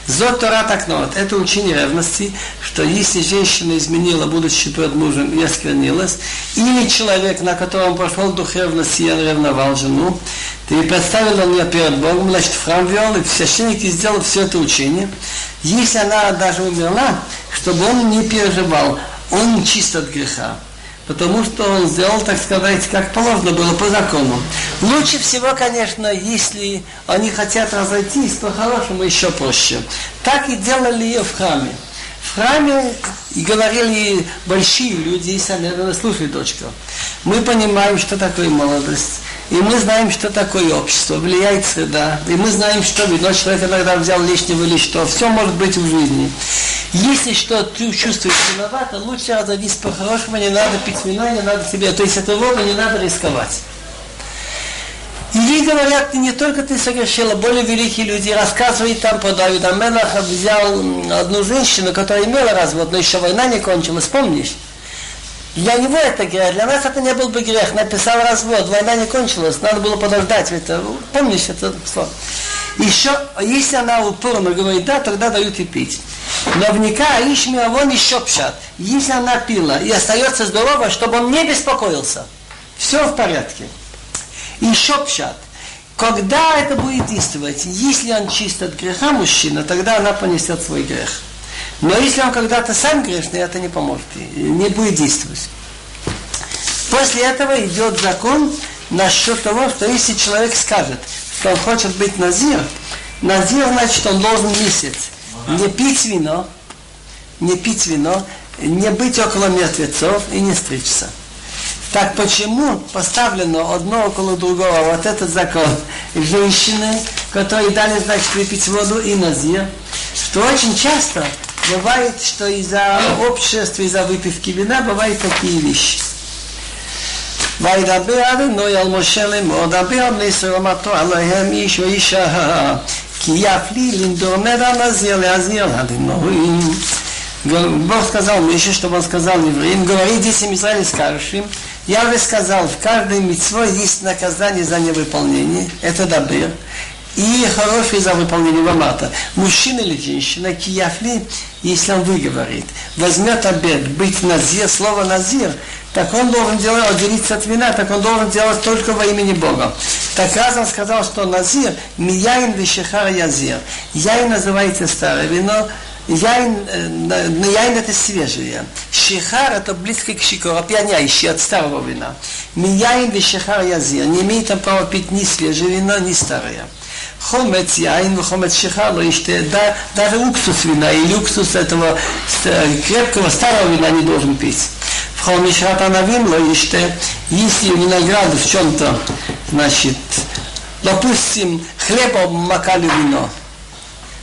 A: זאת תורת הקנאות это учение ревности что если женщина изменила будучи перед мужем и осквернилась или человек на котором прошел дух ревности и он ревновал жену ты представила мне перед Богом, значит, в храм вел, и священники сделал все это учение. Если она даже умерла, чтобы он не переживал, он чист от греха. Потому что он сделал, так сказать, как положено было по закону. Лучше всего, конечно, если они хотят разойтись, по-хорошему еще проще. Так и делали ее в храме. В храме и говорили большие люди, если они слушай, дочка, мы понимаем, что такое молодость. И мы знаем, что такое общество, влияет среда. И мы знаем, что вино человек иногда взял лишнего или что. Все может быть в жизни. Если что ты чувствуешь виновато, лучше разойдись по-хорошему, не надо пить вино, не надо тебе, то есть это воду не надо рисковать. И ей говорят, не только ты согрешила, более великие люди рассказывают там по Давида Мелаха, взял одну женщину, которая имела развод, но еще война не кончилась, помнишь? Для него это грех, для нас это не был бы грех. Написал развод, война не кончилась, надо было подождать. Это, помнишь это слово? Еще, если она упорно говорит да, тогда дают и пить. Но вника Ишмия вон еще пшат. Если она пила и остается здорова, чтобы он не беспокоился. Все в порядке. Еще пшат. Когда это будет действовать? Если он чист от греха мужчина, тогда она понесет свой грех. Но если он когда-то сам грешный, это не поможет, не будет действовать. После этого идет закон насчет того, что если человек скажет, что он хочет быть назир, назир значит, он должен месяц не пить вино, не пить вино, не быть около мертвецов и не стричься. Так почему поставлено одно около другого вот этот закон женщины, которые дали, значит, выпить воду и назир, что очень часто Бывает, что из-за общества, из-за выпивки вина бывают такие вещи. וידבר אדוני על משה לאמור, דבר על בני ישראל אמרתו עליהם איש ואישה, כי יפלי לנדור נדר נזיר להזיר אדוני. Бог сказал Мише, чтобы он сказал евреям, говори детям Израиля скажешь им, я бы сказал, в каждой митцвой есть наказание за невыполнение, это дабир, и хороший за выполнение вамата. Мужчина или женщина, кияфли, если он выговорит, возьмет обед, быть назир, слово назир, так он должен делать, отделиться от вина, так он должен делать только во имени Бога. Так раз он сказал, что назир, мияин вишехар язир. Яин называется старое вино, Яин, э, яин это свежее. Шихар это близко к шикору, опьяняющий от старого вина. Мияин и шихар язир. Не имеет там права пить ни свежее вино, ни старое. Хомец яин, хомец шихар, но да, даже уксус вина или уксус этого крепкого старого вина не должен пить. В хомишрат анавим ло иште, если виноград в чем-то, значит, допустим, хлеба макали вино,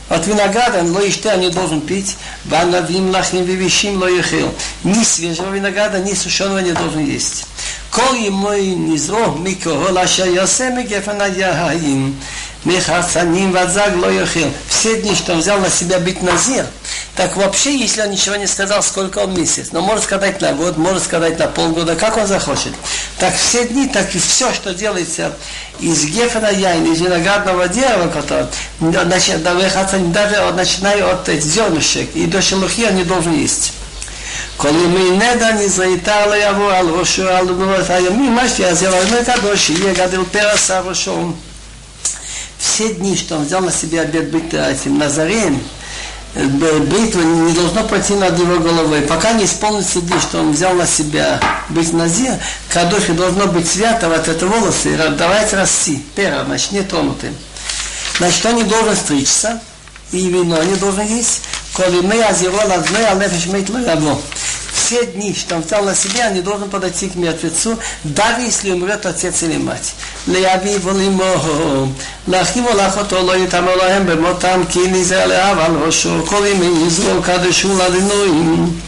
A: от винограда ло иште не должен пить, ванавим лахим вивишим ло ехил. Ни свежего винограда, ни сушеного не должен есть. כל ימוי נזרו מכהול אשר יעשה מגפן היין מחרצנים ועד זג לא יאכיל. Все дни, что он взял на себя быть назир, так вообще, если он ничего не сказал, сколько он месяц, но может сказать на год, может сказать на полгода, как он захочет. Так все дни, так и все, что делается из гефена яйна, из виноградного дерева, которое, значит, даже начиная от зернышек и до шелухи он не должен есть. כל ימי נדע נזריתה לא יבוא על ראשו על גבולות הימים, מה שיעזר על הקדוש, שיהיה גדל פרס על ראשו. Все дни, что он взял на себя обед быть этим Назареем, бритва не должно пройти над его головой. Пока не исполнится дни, что он взял на себя быть назир, кадоши должно быть свято, вот это волосы, давайте расти, пера, значит, не тронутым. Значит, он не должен стричься, и вино не должен есть. Коли мы азиро ладной, а нефиш мейт все дни, что он взял на себя, не должен подойти к мертвецу, даже если умрет отец или мать. לאביו ולאמו, לאחיו ולאחותו לא יתאמר להם במותם כי נזהר לאב על ראשו, כל ימי יזרוק קדשו לאדינויים.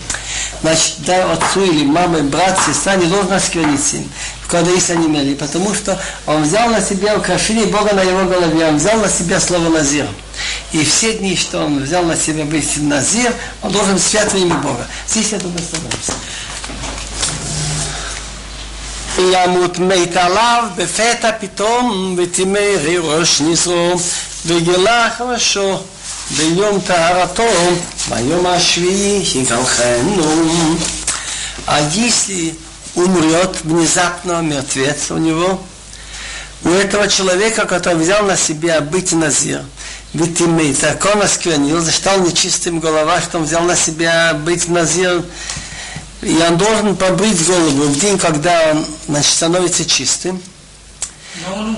A: Значит, да, отцу или маме, брат, сестра не должен осквернить им, когда есть они мели, потому что он взял на себя украшение Бога на его голове, он взял на себя слово Назир. И все дни, что он взял на себя быть Назир, он должен свят во имя Бога. Здесь я думаю, остановимся. ימות מת עליו בפתע פתאום ותימרי ראש נזרו וגילח ראשו ביום טהרתו ביום השביעי יגלחנו. А если умрет внезапно мертвец у него, у этого человека, который взял на себя быть назир, быть имей, так он осквернил, зачитал нечистым голова, что он взял на себя быть назир, и он должен побрить голову в день, когда он значит, становится чистым.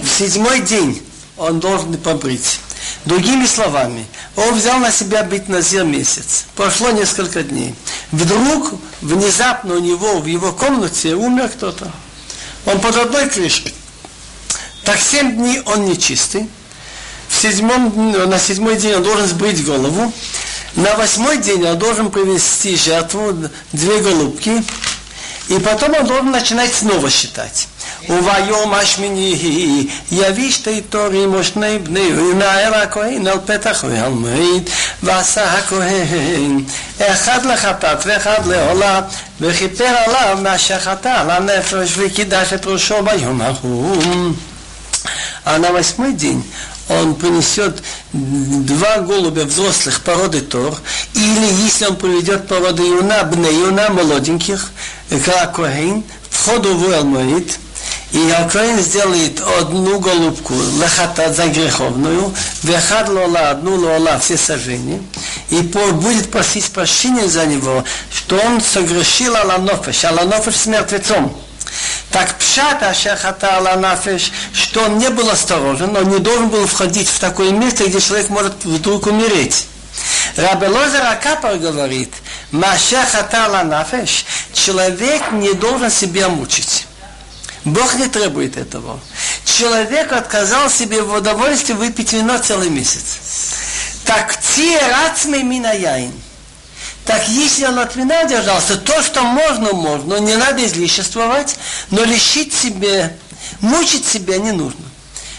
A: В седьмой день он должен побрить. Другими словами, он взял на себя быть назир месяц. Прошло несколько дней. Вдруг, внезапно у него, в его комнате умер кто-то. Он под одной крышкой. Так семь дней он нечистый В седьмом, на седьмой день он должен сбрить голову. На восьмой день он должен привести жертву, две голубки, и потом он должен начинать снова считать. וביום השמיני יביא שתי תורים ושני בני ונער הכהן על פתח והלמד ועשה הכהן אחד לחטאת ואחד לעולה וכיפר עליו מה שחטא על הנפש וקידש את ראשו ביום ההוא. А на восьмой день он принесет два голубя взрослых породы Тор, или если он приведет породы юна, бне юна, молоденьких, Коэн, входу в Элмоид, и Акоин сделает одну голубку лахата за греховную, вехад лола, одну лола, все сожжения, и будет просить прощения за него, что он согрешил Аланофеш, Аланофеш с мертвецом. Так пшат ашахата нафеш, что он не был осторожен, он не должен был входить в такое место, где человек может вдруг умереть. Рабелозер Акапар говорит, Машахата нафеш, человек не должен себя мучить. Бог не требует этого. Человек отказал себе в удовольствии выпить вино целый месяц. Так те рацмей минаяин. Так если он от вина держался, то, что можно, можно, не надо излишествовать, но лишить себе, мучить себя не нужно.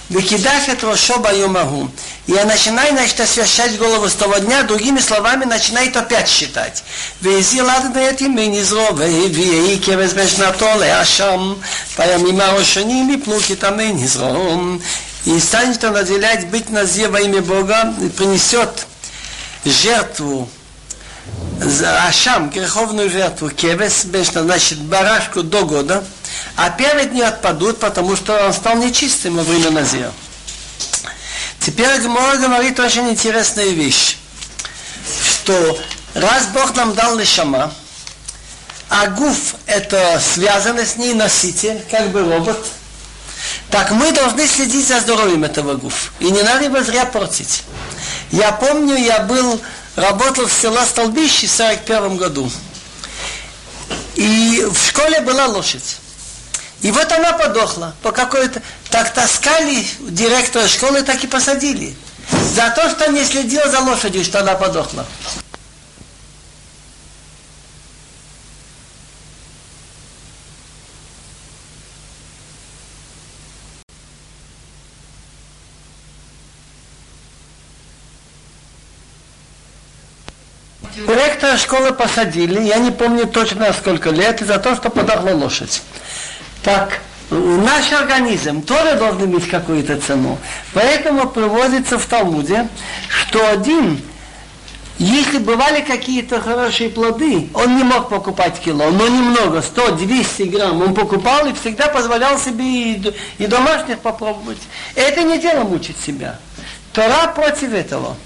A: Выкидав этого шоба могу. Я начинаю, значит, освящать голову с того дня, другими словами, начинает опять считать. Вези ладно этим и не зло, и кевес бешнато леашам, паямим арошаним и пнуки там и не зло. И станет он наделять быть назе во имя Бога, и принесет жертву Ашам, греховную жертву, кевес, бешна, значит, барашку до года, а перед не отпадут, потому что он стал нечистым во время Назира. Теперь Гмора говорит очень интересную вещь, что раз Бог нам дал лишама, а гуф это связано с ней носитель, как бы робот, так мы должны следить за здоровьем этого гуф. И не надо его зря портить. Я помню, я был, работал в села Столбище в 41 году. И в школе была лошадь. И вот она подохла. По какой-то... Так таскали директора школы, так и посадили. За то, что не следил за лошадью, что она подохла. Директора школы посадили, я не помню точно сколько лет, за то, что подохла лошадь. Так, наш организм тоже должен иметь какую-то цену. Поэтому приводится в Талмуде, что один, если бывали какие-то хорошие плоды, он не мог покупать кило, но немного, 100-200 грамм он покупал и всегда позволял себе и, и домашних попробовать. Это не дело мучить себя. Тора против этого.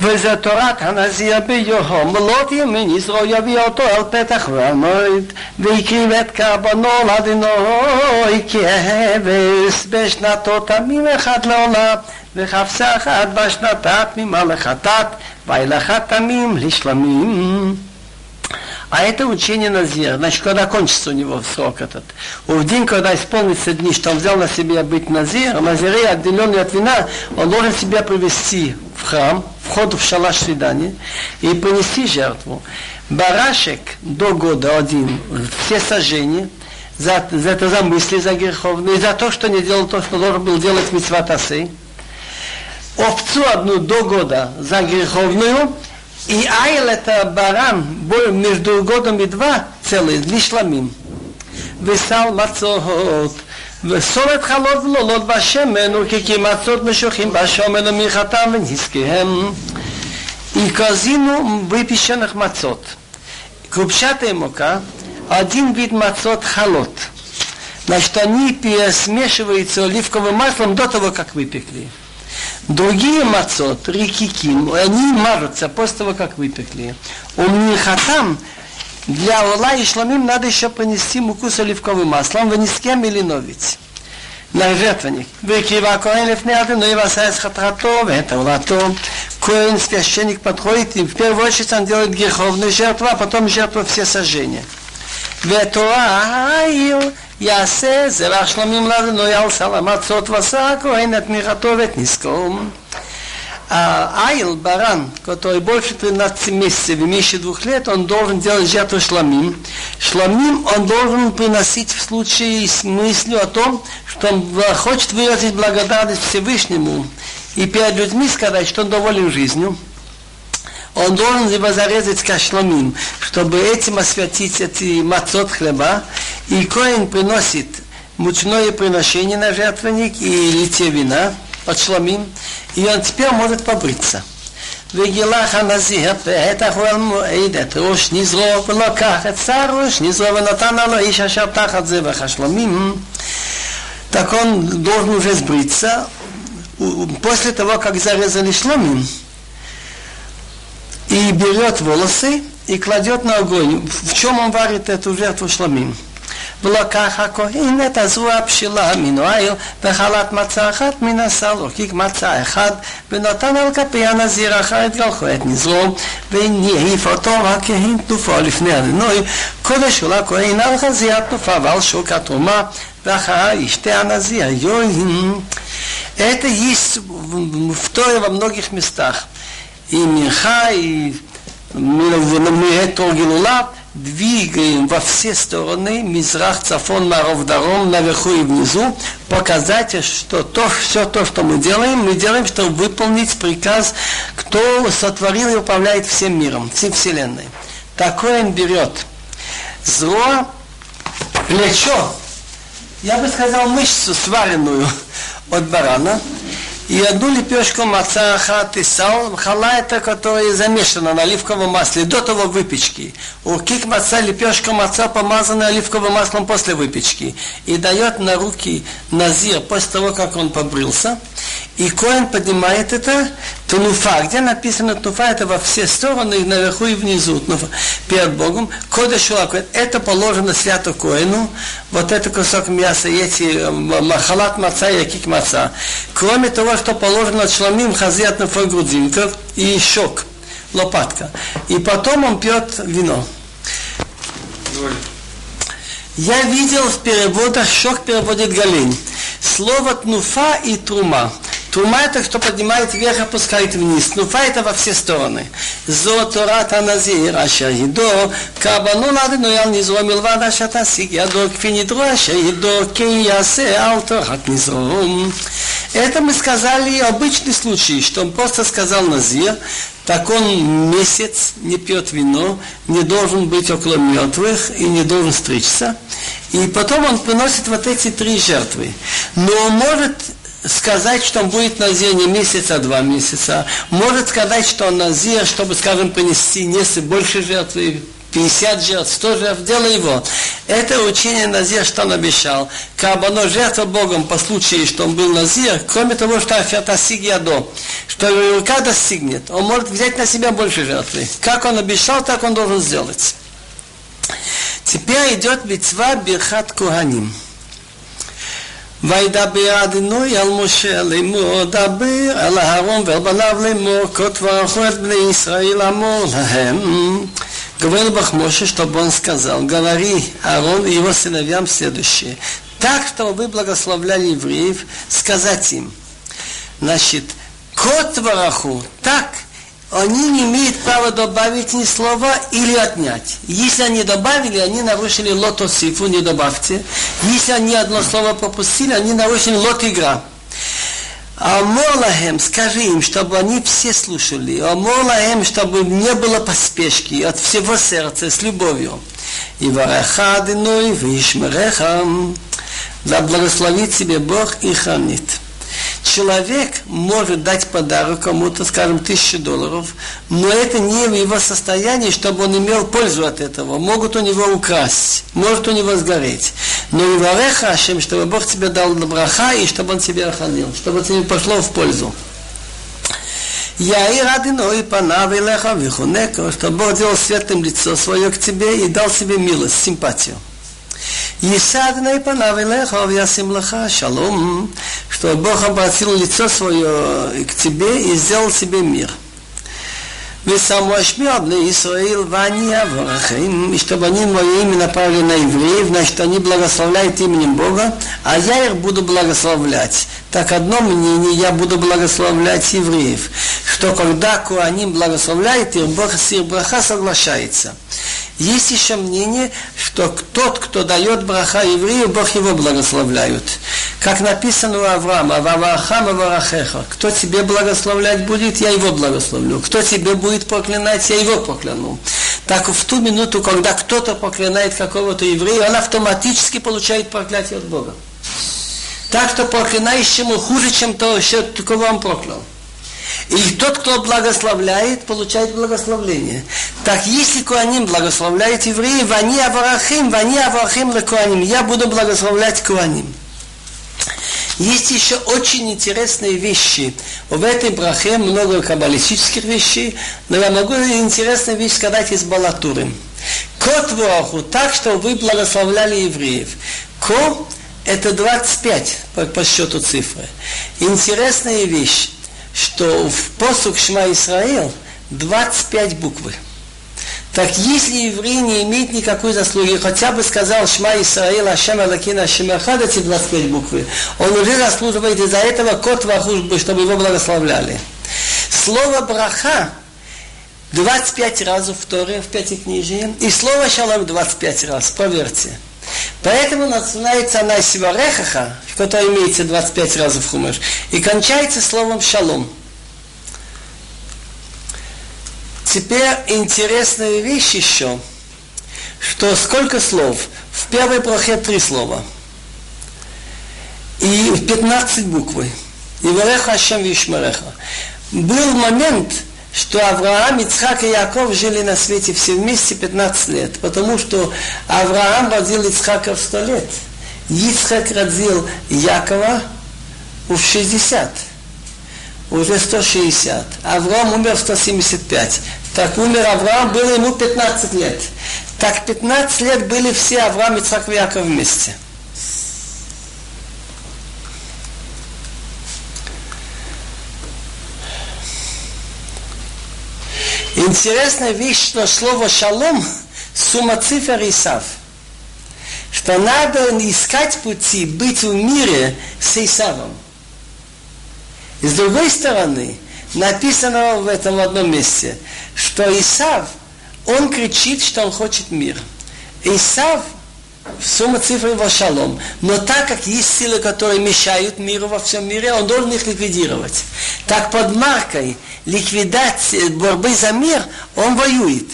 A: וזה תורת הנזיר ביום, לא תימין יזרו יביא אותו אל פתח המועד, והקריב את קרבנו לאדינוי כהבס בשנתו תמים אחד לעולם, וחפשה אחת בשנתה תמימה לחטאת, וילכה תמים לשלמים. А это учение Назира. Значит, когда кончится у него срок этот. В день, когда исполнится дни, что он взял на себя быть Назир, Назире, отделенный от вина, он должен себя привести в храм, вход в шалаш свидания, и принести жертву. Барашек до года один, все сожжения, за, за это за мысли, за греховные, за то, что не делал то, что должен был делать митцватасы. Овцу одну до года за греховную, и айл это баран, бой между годом и два целый, лишламим. וסל מצות, וסולת חלות ולולות בשמן, וכי מצות משוחים בשמן למחתם ונזקיהם. И корзину выпеченных мацот. Крупчатая мука, один вид мацот халот. Значит, они смешиваются оливковым маслом до того, как выпекли. Другие мацот, рекиким, они мажутся после того, как выпекли. У Минхатам для Ола и Шламим надо еще принести муку с оливковым маслом, вы ни с вынескем или новить. На жертвенник. Выкива коэн лефнеатым, но и васаяс хатрато, это улато. Коэн священник подходит, и в первую очередь он делает греховную жертву, а потом жертву все сожжения. Ветуа יעשה זרח שלמים לנו יעשה למצות ועשה הכהן את תמיכתו ואת נזקו. А айл, баран, который больше 13 месяцев, меньше двух лет, он должен делать жертву шламим. Шламим он должен приносить в случае с мыслью о том, что он хочет выразить благодарность Всевышнему и перед людьми сказать, что он доволен жизнью он должен его зарезать кашламим, чтобы этим освятить эти мацот хлеба. И коин приносит мучное приношение на жертвенник и литье вина под шламим, и он теперь может побриться. וגילח הנזיר פתח אוהל מועד את ראש נזרו ולקח את שר ראש נזרו ונתן לו איש אשר תחת זבח השלמים так он должен уже сбриться после того, как зарезали шламим и берет волосы и кладет на огонь. В чем он варит эту жертву шламим? ולקח הכהן את הזרוע בשלה מן העיל וחלת מצה אחת מן הסל, הוקיק מצה אחד ונתן על כפי הנזיר אחר את גלחו את נזרו והניף אותו הכהן תנופו לפני אדינוי קודש הוא לכהן על חזי התנופה ועל שוק התרומה ואחר ישתה הנזיר יוין Это есть в Торе во многих местах и Миха, и эту Гилула двигаем во все стороны, Мизрах, Цафон, Маров, Даром, наверху и внизу, показать, что то, все то, что мы делаем, мы делаем, чтобы выполнить приказ, кто сотворил и управляет всем миром, всей вселенной. Такое он берет зло, плечо, я бы сказал мышцу сваренную от барана, и одну лепешку маца хат и сал, хала это, которая замешана на оливковом масле до того выпечки. У кик маца лепешка маца помазана оливковым маслом после выпечки. И дает на руки назир после того, как он побрился. И Коэн поднимает это, тунуфа. Где написано тунуфа? Это во все стороны, наверху и внизу. Тунуфа. Перед Богом. Шуакоэн. Это положено свято Коэну. Вот это кусок мяса, эти махалат маца и кик маца. Кроме того, что положено шломим хазиат на грудинков и щек, лопатка. И потом он пьет вино. Я видел в переводах, щек переводит Галин. Слово тнуфа и трума. Тума это что поднимает вверх, опускает вниз. Нуфа это во все стороны. Зо Торат Аназир, Ашер Едо, Кабану Ладину Ял Низро Милвад Ашер Тасик Ядо, Кфи Нидро Ашер Едо, Кен Ясе Ал Торат Низро. Это мы сказали обычный случай, что он просто сказал Назир, так он месяц не пьет вино, не должен быть около мертвых и не должен стричься. И потом он приносит вот эти три жертвы. Но он может сказать, что он будет назир не месяц, а два месяца. Может сказать, что он назир, чтобы, скажем, принести несколько больше жертвы, 50 жертв, 100 жертв, дело его. Это учение Назир, что он обещал. Кабано жертва Богом по случаю, что он был Назир, кроме того, что Афиатасиг Ядо, что его рука достигнет, он может взять на себя больше жертвы. Как он обещал, так он должен сделать. Теперь идет битва Бирхат Куганим. וידבר אדינוי על משה לאמור, דבר אל אהרון ואל בניו לאמור, כה תברכו את בני ישראל אמור להם. Говорил Бог Моше, чтобы он сказал, говори Аарон и его сыновьям следующее. Так, что вы благословляли евреев, сказать им. Значит, кот вараху, так, они не имеют права добавить ни слова или отнять. Если они добавили, они нарушили лотосифу, не добавьте. Если они одно слово пропустили, они нарушили лот игра. Амолахем, скажи им, чтобы они все слушали. Амолахем, чтобы не было поспешки от всего сердца, с любовью. И вараха вишмерехам. Да благословит тебе Бог и хранит человек может дать подарок кому-то, скажем, тысячу долларов, но это не в его состоянии, чтобы он имел пользу от этого. Могут у него украсть, может у него сгореть. Но и вареха Ашем, чтобы Бог тебе дал доброха и чтобы он тебя охранил, чтобы тебе пошло в пользу. Я и рады ной панав илеха вихунека, чтобы Бог делал светлым лицо свое к тебе и дал себе милость, симпатию. Исадна и панавилеха вясим лаха шалом, что Бог обратил лицо свое к тебе и сделал тебе мир. ושמו בני ישראל ואני אברכם, и чтобы они мое имя направили на евреев, значит, они благословляют именем Бога, а я их буду благословлять. Так одно мнение, я буду благословлять евреев, что когда Куаним благословляет их, Бог с браха соглашается. Есть еще мнение, что тот, кто дает браха еврею, Бог его благословляет. Как написано у Авраама, «Вавахам аварахеха». Кто тебе благословлять будет, я его благословлю. Кто тебе будет проклинать, я его прокляну. Так в ту минуту, когда кто-то проклинает какого-то еврея, он автоматически получает проклятие от Бога. Так что проклинающему хуже, чем то, что он проклял. И тот, кто благословляет, получает благословление. Так если Куаним благословляет евреев, они аварахим, они аварахим на Куаним. Я буду благословлять Куаним. Есть еще очень интересные вещи. В этой брахе много каббалистических вещей, но я могу интересную вещь сказать из Балатуры. Кот Воху, так что вы благословляли евреев. Ко – это 25 по, по счету цифры. Интересная вещь что в посук Шма Исраил 25 буквы. Так если еврей не имеет никакой заслуги, хотя бы сказал Шма Исраил, Ашем Алакина, Ашем Ахад, эти 25 буквы, он уже заслуживает из-за этого кот вахуш, чтобы его благословляли. Слово браха 25 раз в Торе, в Пятикнижии, и слово шалом 25 раз, поверьте. Поэтому начинается она с Варехаха, которая имеется 25 раз в Хумеш, и кончается словом шалом. Теперь интересная вещь еще, что сколько слов? В первой брахе три слова. И 15 буквы. Вареха Ашем Вишмареха. Был момент, что Авраам, Ицхак и Яков жили на свете все вместе 15 лет, потому что Авраам родил Ицхака в 100 лет. Ицхак родил Якова в 60. Уже 160. Авраам умер в 175. Так умер Авраам, было ему 15 лет. Так 15 лет были все Авраам, Ицхак и Яков вместе. Интересная вещь, что слово шалом сумма цифр и сав. Что надо искать пути быть в мире с Исавом. С другой стороны, написано в этом одном месте, что Исав, он кричит, что он хочет мир. Исав сумма цифры его шалом. Но так как есть силы, которые мешают миру во всем мире, он должен их ликвидировать. Так под маркой ликвидации, борьбы за мир, он воюет.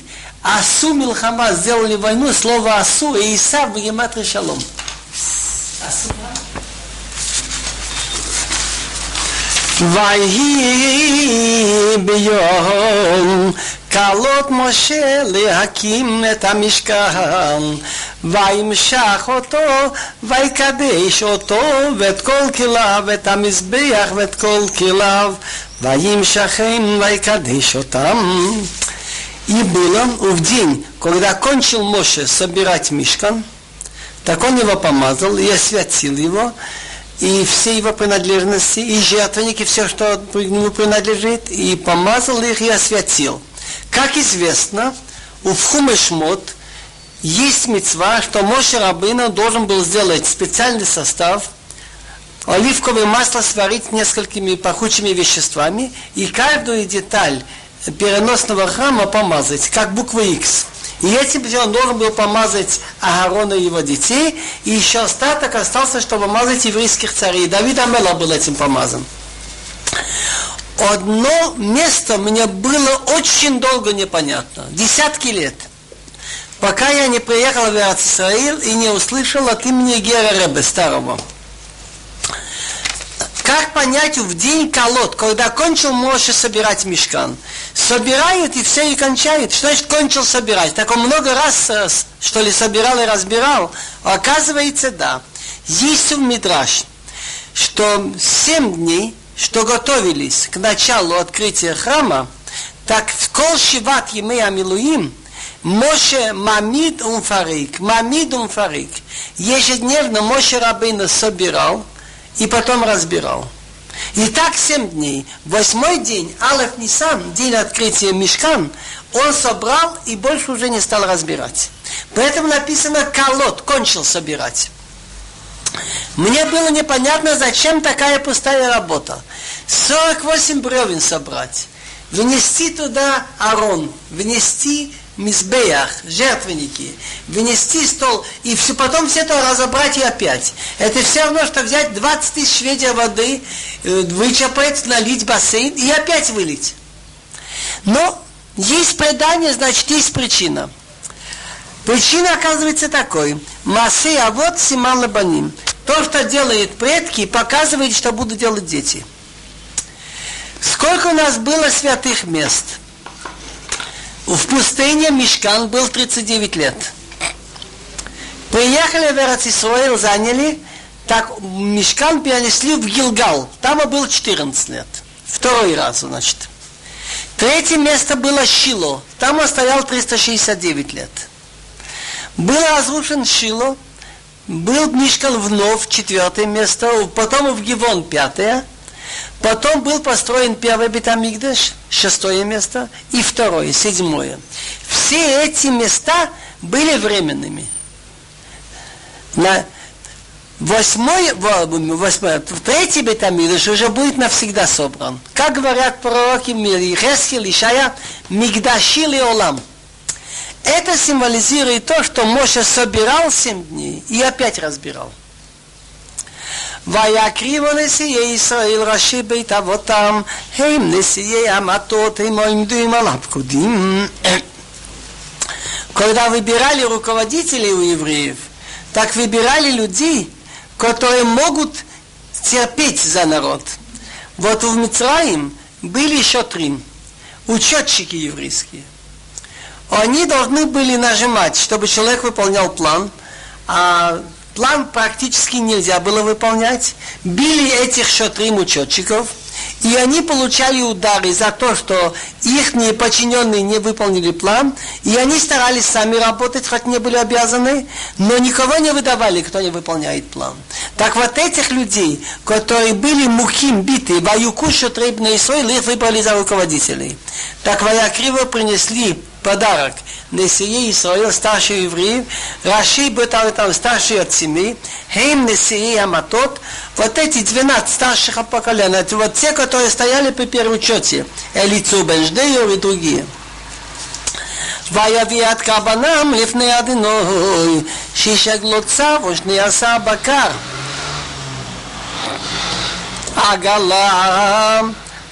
A: Асу Милхама сделали войну, слово Асу и Исав в Гематре Шалом. ויהי ביום כלות משה להקים את המשכן וימשך אותו ויקדש אותו ואת כל כליו ואת המזבח ואת כל כליו וימשכם ויקדש אותם И было в день, когда кончил Моше собирать мишкан, так он его помазал и освятил его, и все его принадлежности, и жертвенники, все, что ему принадлежит, и помазал их и освятил. Как известно, у Фхумешмот есть мецва, что Моше Рабына должен был сделать специальный состав, оливковое масло сварить несколькими пахучими веществами и каждую деталь переносного храма помазать, как буква X. И этим он должен был помазать Аарона и его детей, и еще остаток остался, чтобы помазать еврейских царей. Давид Амела был этим помазан. Одно место мне было очень долго непонятно, десятки лет, пока я не приехал в Израиль и не услышал от имени Гера Ребе старого. Как понять в день колод, когда кончил Моше собирать мешкан? Собирает и все и кончает. Что значит кончил собирать? Так он много раз, э, что ли, собирал и разбирал. Оказывается, да. Есть в Мидраш, что семь дней, что готовились к началу открытия храма, так в кол шиват амилуим, Моше мамид умфарик, мамид умфарик. Ежедневно Моше Рабына собирал, и потом разбирал. И так семь дней. Восьмой день, Алеф Нисан, день открытия Мешкан, он собрал и больше уже не стал разбирать. Поэтому написано «колот», кончил собирать. Мне было непонятно, зачем такая пустая работа. 48 бревен собрать, внести туда арон, внести мизбеях, жертвенники, вынести стол, и все, потом все это разобрать и опять. Это все равно, что взять 20 тысяч ведер воды, э, вычерпать, налить бассейн и опять вылить. Но есть предание, значит, есть причина. Причина оказывается такой. Массы, а вот симан лабаним. То, что делают предки, показывает, что будут делать дети. Сколько у нас было святых мест – в пустыне Мишкан был 39 лет. Приехали в Эрцисроил, заняли, так Мишкан перенесли в Гилгал. Там был 14 лет. Второй раз, значит. Третье место было Шило. Там он стоял 369 лет. Был разрушен Шило. Был Мишкан вновь, четвертое место. Потом в Гивон, пятое. Потом был построен первый Бетамигдаш, шестое место, и второе, седьмое. Все эти места были временными. На, Восьмой, восьмой, третий бетамидыш уже будет навсегда собран. Как говорят пророки Хескил и Шая, Олам. Это символизирует то, что Моше собирал семь дней и опять разбирал. ויקריבו נשיאי ישראל ראשי בית אבותם הם נשיאי המטות הם עומדים על הפקודים Когда выбирали руководителей у евреев, так выбирали людей, которые могут терпеть за народ. Вот в Мицраим были еще три учетчики еврейские. Они должны были нажимать, чтобы человек выполнял план, а план практически нельзя было выполнять. Били этих шотрим учетчиков – и они получали удары за то, что их подчиненные не выполнили план, и они старались сами работать, хоть не были обязаны, но никого не выдавали, кто не выполняет план. Так вот этих людей, которые были мухим биты, ваюкушу требные сойлы, их выбрали за руководителей. Так воякриво принесли подарок נשיאי ישראל, старшие евреи, Раши Бетал там старшие от семьи, Хейм Несии Аматот, вот эти 12 старших поколений, это вот те, которые стояли при первом учете, Элицу Бенждею и другие. ויביא את קרבנם לפני אדינוי, שישגלו צו ושני עשה בקר. עגלה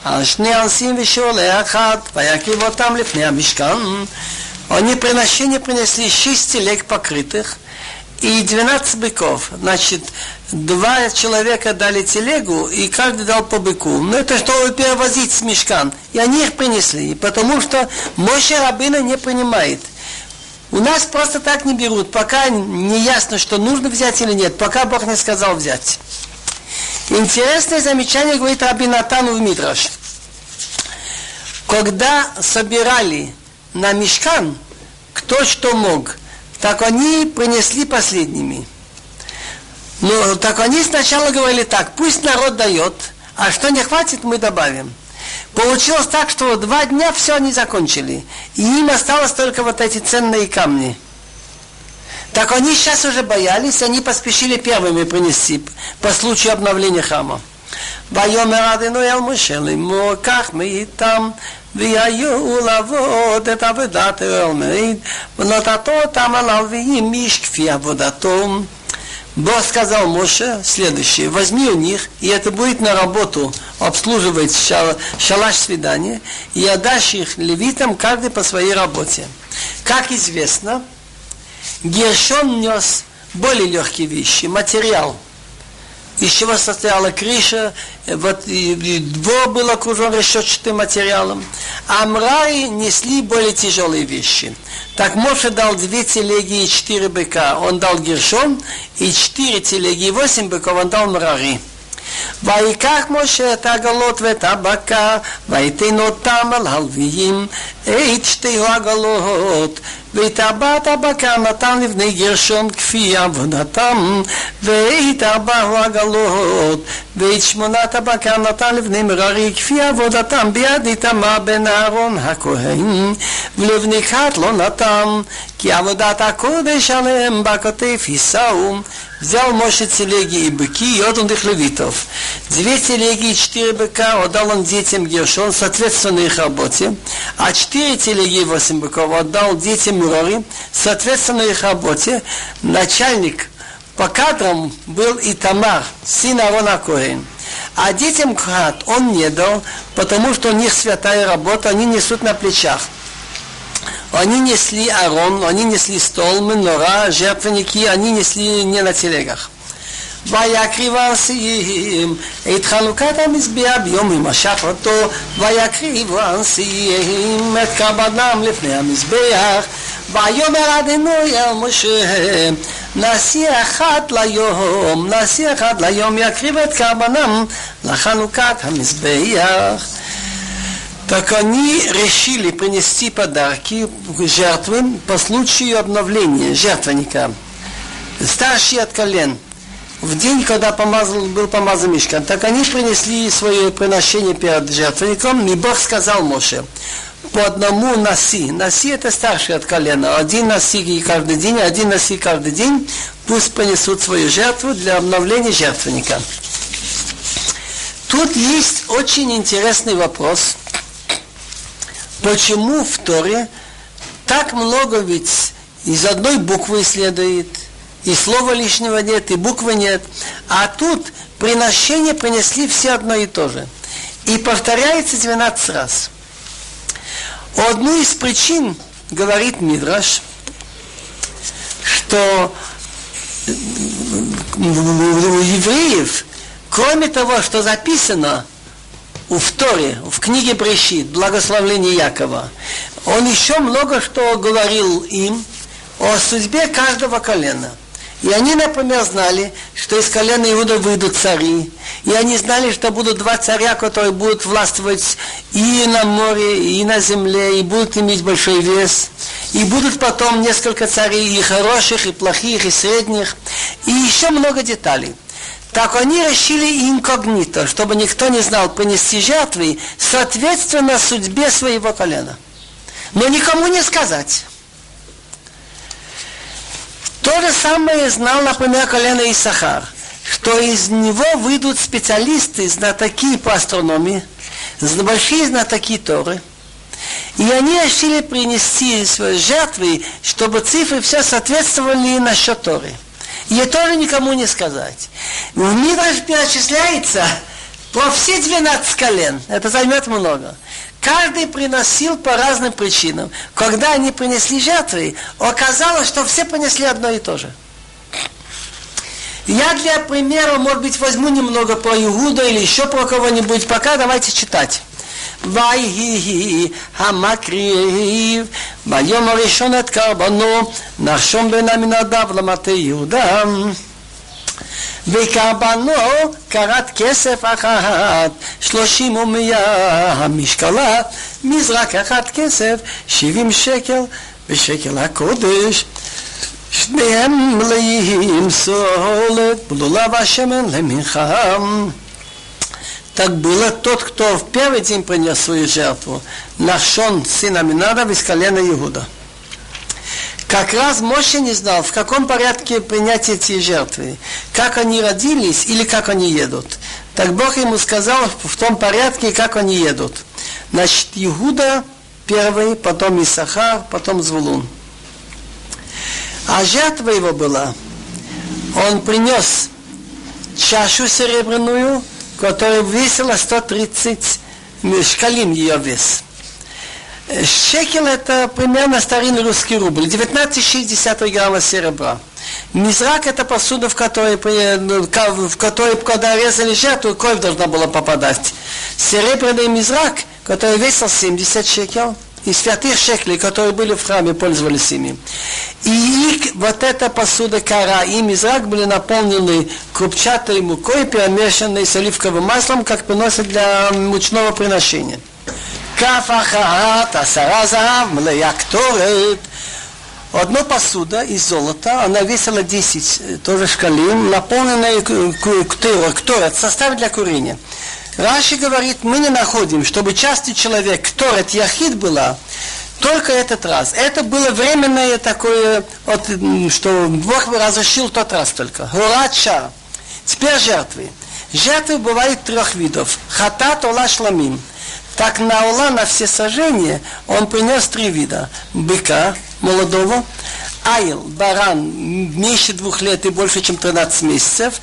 A: על שני אנסים ושעולה אחד, ויקריב אותם לפני המשכן. Они приношения принесли шесть телег покрытых и 12 быков. Значит, два человека дали телегу, и каждый дал по быку. Но это чтобы перевозить с мешкан. И они их принесли, потому что Моше Рабына не принимает. У нас просто так не берут, пока не ясно, что нужно взять или нет, пока Бог не сказал взять. Интересное замечание говорит Рабинатану в Мидраш. Когда собирали на мешкан, кто что мог, так они принесли последними. Но так они сначала говорили так, пусть народ дает, а что не хватит, мы добавим. Получилось так, что два дня все они закончили. И им осталось только вот эти ценные камни. Так они сейчас уже боялись, они поспешили первыми принести по случаю обновления храма. ויאמר אדוני אל משה לאמור קח מאיתם והיו לעבוד את עבודת האל מעיד ונתתו אותם על הלוויים איש כפי עבודתו Бог сказал Моше следующее, возьми у них, и это будет на работу обслуживать шал, шалаш свидания, и отдашь их левитам каждый по своей работе. Как известно, Гершон нес более легкие вещи, материал – из чего состояла крыша, вот и, и двор был окружен решетчатым материалом. А мраи несли более тяжелые вещи. Так Моше дал две телеги и четыре быка. Он дал Гершон, и четыре телеги и восемь быков он дал мрари. ויקח משה את העגלות ואת הבקר, ויתן אותם על הלוויים, את שתי העגלות, ואת ארבעת הבקר נתן לבני גרשון כפי עבודתם, ואת ארבע העגלות, ואת שמונת הבקר נתן לבני מררי כפי עבודתם ביד איתמר בן אהרון הכהן, ולבני כת לא נתן, כי עבודת הקודש עליהם בכתף יישאו. Взял Моше телеги и быки и отдал их левитов. Две телеги и четыре быка отдал он детям Гершон, соответственно их работе, а четыре телеги и восемь быков отдал детям Мурори, соответственно их работе. Начальник по кадрам был и Тамар, сын Арона Коэн. А детям Кхат он не дал, потому что у них святая работа, они несут на плечах. Они несли арон, они несли стол, менора, жертвенники, они несли не на телегах. ויקריב הנשיאים את חלוקת המזבח ביום הימשך אותו ויקריב הנשיאים את קרבנם לפני המזבח ויאמר אדינוי אל משה נשיא אחד ליום נשיא אחד ליום יקריב את קרבנם לחלוקת המזבח Так они решили принести подарки жертвы по случаю обновления жертвенника. Старшие от колен. В день, когда помазал, был помазан мешкан, так они принесли свое приношение перед жертвенником, и Бог сказал Моше, по одному носи. Носи это старший от колена. Один носи каждый день, один носи каждый день. Пусть понесут свою жертву для обновления жертвенника. Тут есть очень интересный вопрос. Почему в Торе так много ведь из одной буквы следует, и слова лишнего нет, и буквы нет. А тут приношение принесли все одно и то же. И повторяется 12 раз. Одну из причин, говорит Мидраш, что у евреев, кроме того, что записано в Торе, в книге Брешит, благословление Якова, он еще много что говорил им о судьбе каждого колена. И они, например, знали, что из колена Иуда выйдут цари. И они знали, что будут два царя, которые будут властвовать и на море, и на земле, и будут иметь большой вес. И будут потом несколько царей, и хороших, и плохих, и средних. И еще много деталей. Так они решили инкогнито, чтобы никто не знал принести жертвы, соответственно судьбе своего колена. Но никому не сказать. То же самое знал, например, колено Исахар, что из него выйдут специалисты, знатоки по астрономии, большие знатоки Торы, и они решили принести свои жертвы, чтобы цифры все соответствовали насчет Торы. Это тоже никому не сказать. В Мидраш перечисляется про все 12 колен. Это займет много. Каждый приносил по разным причинам. Когда они принесли жертвы, оказалось, что все принесли одно и то же. Я для примера, может быть, возьму немного про Иуда или еще про кого-нибудь. Пока давайте читать. ויהי המקריב ביום הראשון את קרבנו נחשום בין המנדב למטה יהודה וקרבנו קרת כסף אחת, שלושים ומאה המשקלה, מזרק אחת כסף, שבעים שקל, ושקל הקודש. שניהם מלאים סולת, בלולה והשמן למנחה. Так было тот, кто в первый день принес свою жертву, Нахшон, сын Аминада, из колена Иуда. Как раз Моше не знал, в каком порядке принять эти жертвы. Как они родились или как они едут. Так Бог ему сказал в том порядке, как они едут. Значит, Иуда первый, потом Исахар, потом Звулун. А жертва его была, он принес чашу серебряную, которая весила 130 шкалим ее вес. Шекел это примерно старинный русский рубль, 19,6 грамма серебра. Мизрак это посуда, в которой, в которой когда резали жертву, кровь должна была попадать. Серебряный мизрак, который весил 70 шекел, и святых шеклей, которые были в храме, пользовались ими. И их, вот эта посуда кара и мизрак были наполнены крупчатой мукой, перемешанной с оливковым маслом, как приносят для мучного приношения. כף אחת, עשרה זהב, מלאה קטורת. Одна посуда из золота, она весила 10 тоже шкалин, наполненная ктора, состав для курения. Раши говорит, мы не находим, чтобы частый человек, кторет яхид была, только этот раз. Это было временное такое, вот, что Бог разрешил тот раз только. Гурача. Теперь жертвы. Жертвы бывают трех видов. Хатат, ола, шламим. Так на Ола, на все сожжения, он принес три вида. Быка молодого, айл, баран, меньше двух лет и больше, чем 13 месяцев,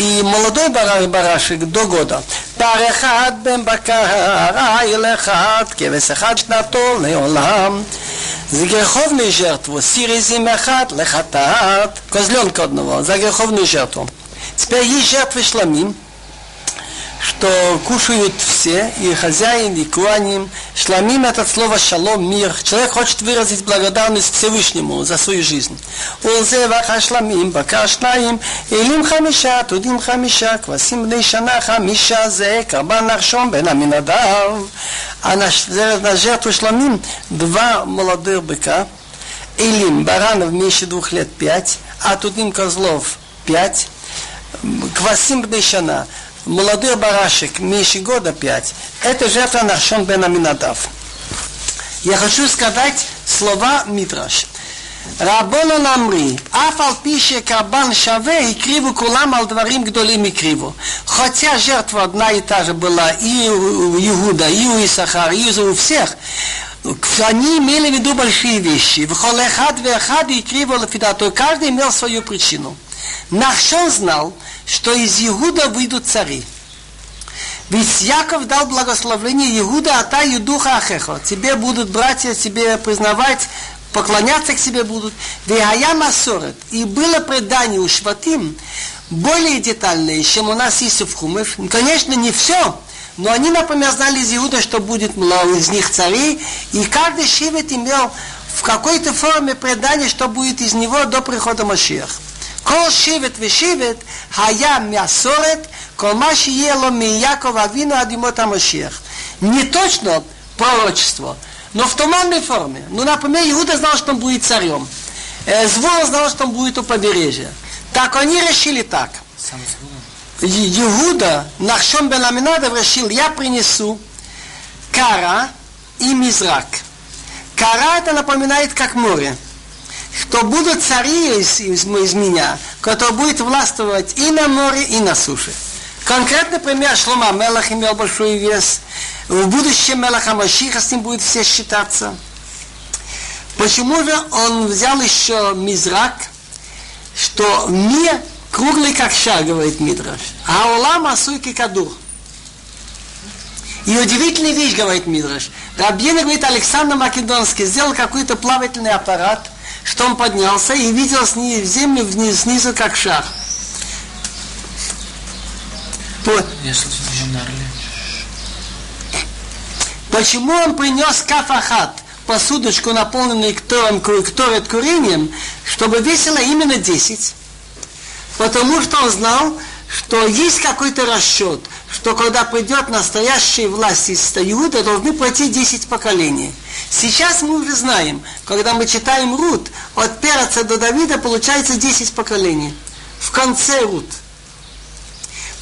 A: и молодой баран, барашек до года. Парехат бен бакар, айл эхат, кевес эхат шнато леолам. За греховную жертву, сиризим эхат лехатат, козленка одного, за греховную жертву. Теперь есть жертвы шламим, что кушают все, и хозяин, и куаним Шламим это слово шалом, мир. Человек хочет выразить благодарность Всевышнему за свою жизнь. Улзе ваха шламим, бака шнаим, илим хамиша, тудим хамиша, квасим бней шана хамиша, зе карбан наршом бен аминадав. А на, на жертву шламим два молодых быка, илим баранов меньше двух лет пять, а тудим козлов пять, квасим бней шана. молодой барашек, меньше года пять, это жертва Нахшон бен Аминадав. Я хочу сказать слова Митраш. רבונו נמרי, אף על פי שקרבן שווה, הקריבו כולם על דברים гдолим הקריבו. Хотя жертва одна и та же была и у Иуда, и у Исахара, и у всех, они имели в виду большие вещи. В холехад вехад и криво лафидато. Каждый имел свою причину. Нахшон знал, что из Иуда выйдут цари. Ведь Яков дал благословение Иуда, а та Юдуха Ахехо. Тебе будут братья тебе признавать, поклоняться к себе будут. Вегая Масорет. И было предание у Шватим более детальное, чем у нас есть в Хумыш. Конечно, не все, но они, например, знали из Иуда, что будет из них царей, и каждый шивет имел в какой-то форме предание, что будет из него до прихода Машиах. כל שבט ושבט היה מהסורת, כל מה שיהיה לו מיעקב אבינו עד ימות המשיח. Не точно пророчество, но в туманной форме. Ну, например, Иуда знал, что он будет царем. Звон знал, что он будет у побережья. Так они решили так. Сам Иуда, Нахшон бен Аминадов решил, я принесу кара и мизрак. Кара это напоминает как море. Что будут цари из, из, из меня, которые будут властвовать и на море, и на суше. Конкретный пример Шлома Мелах имел большой вес. В будущем Мелаха Машиха с ним будет все считаться. Почему же он взял еще мизрак, что мир Круглый как шар, говорит Мидраш. А улам асуйки кадур. И удивительная вещь, говорит Мидраш. Рабьена, говорит, Александр Македонский сделал какой-то плавательный аппарат, что он поднялся и видел снизу, землю вниз, снизу как шар. По... Почему он принес кафахат, посудочку, наполненную ктором, кторет курением, чтобы весило именно 10? Потому что он знал, что есть какой-то расчет, что когда придет настоящая власть из Иуда, должны пройти 10 поколений. Сейчас мы уже знаем, когда мы читаем Рут, от Перца до Давида получается 10 поколений. В конце Рут.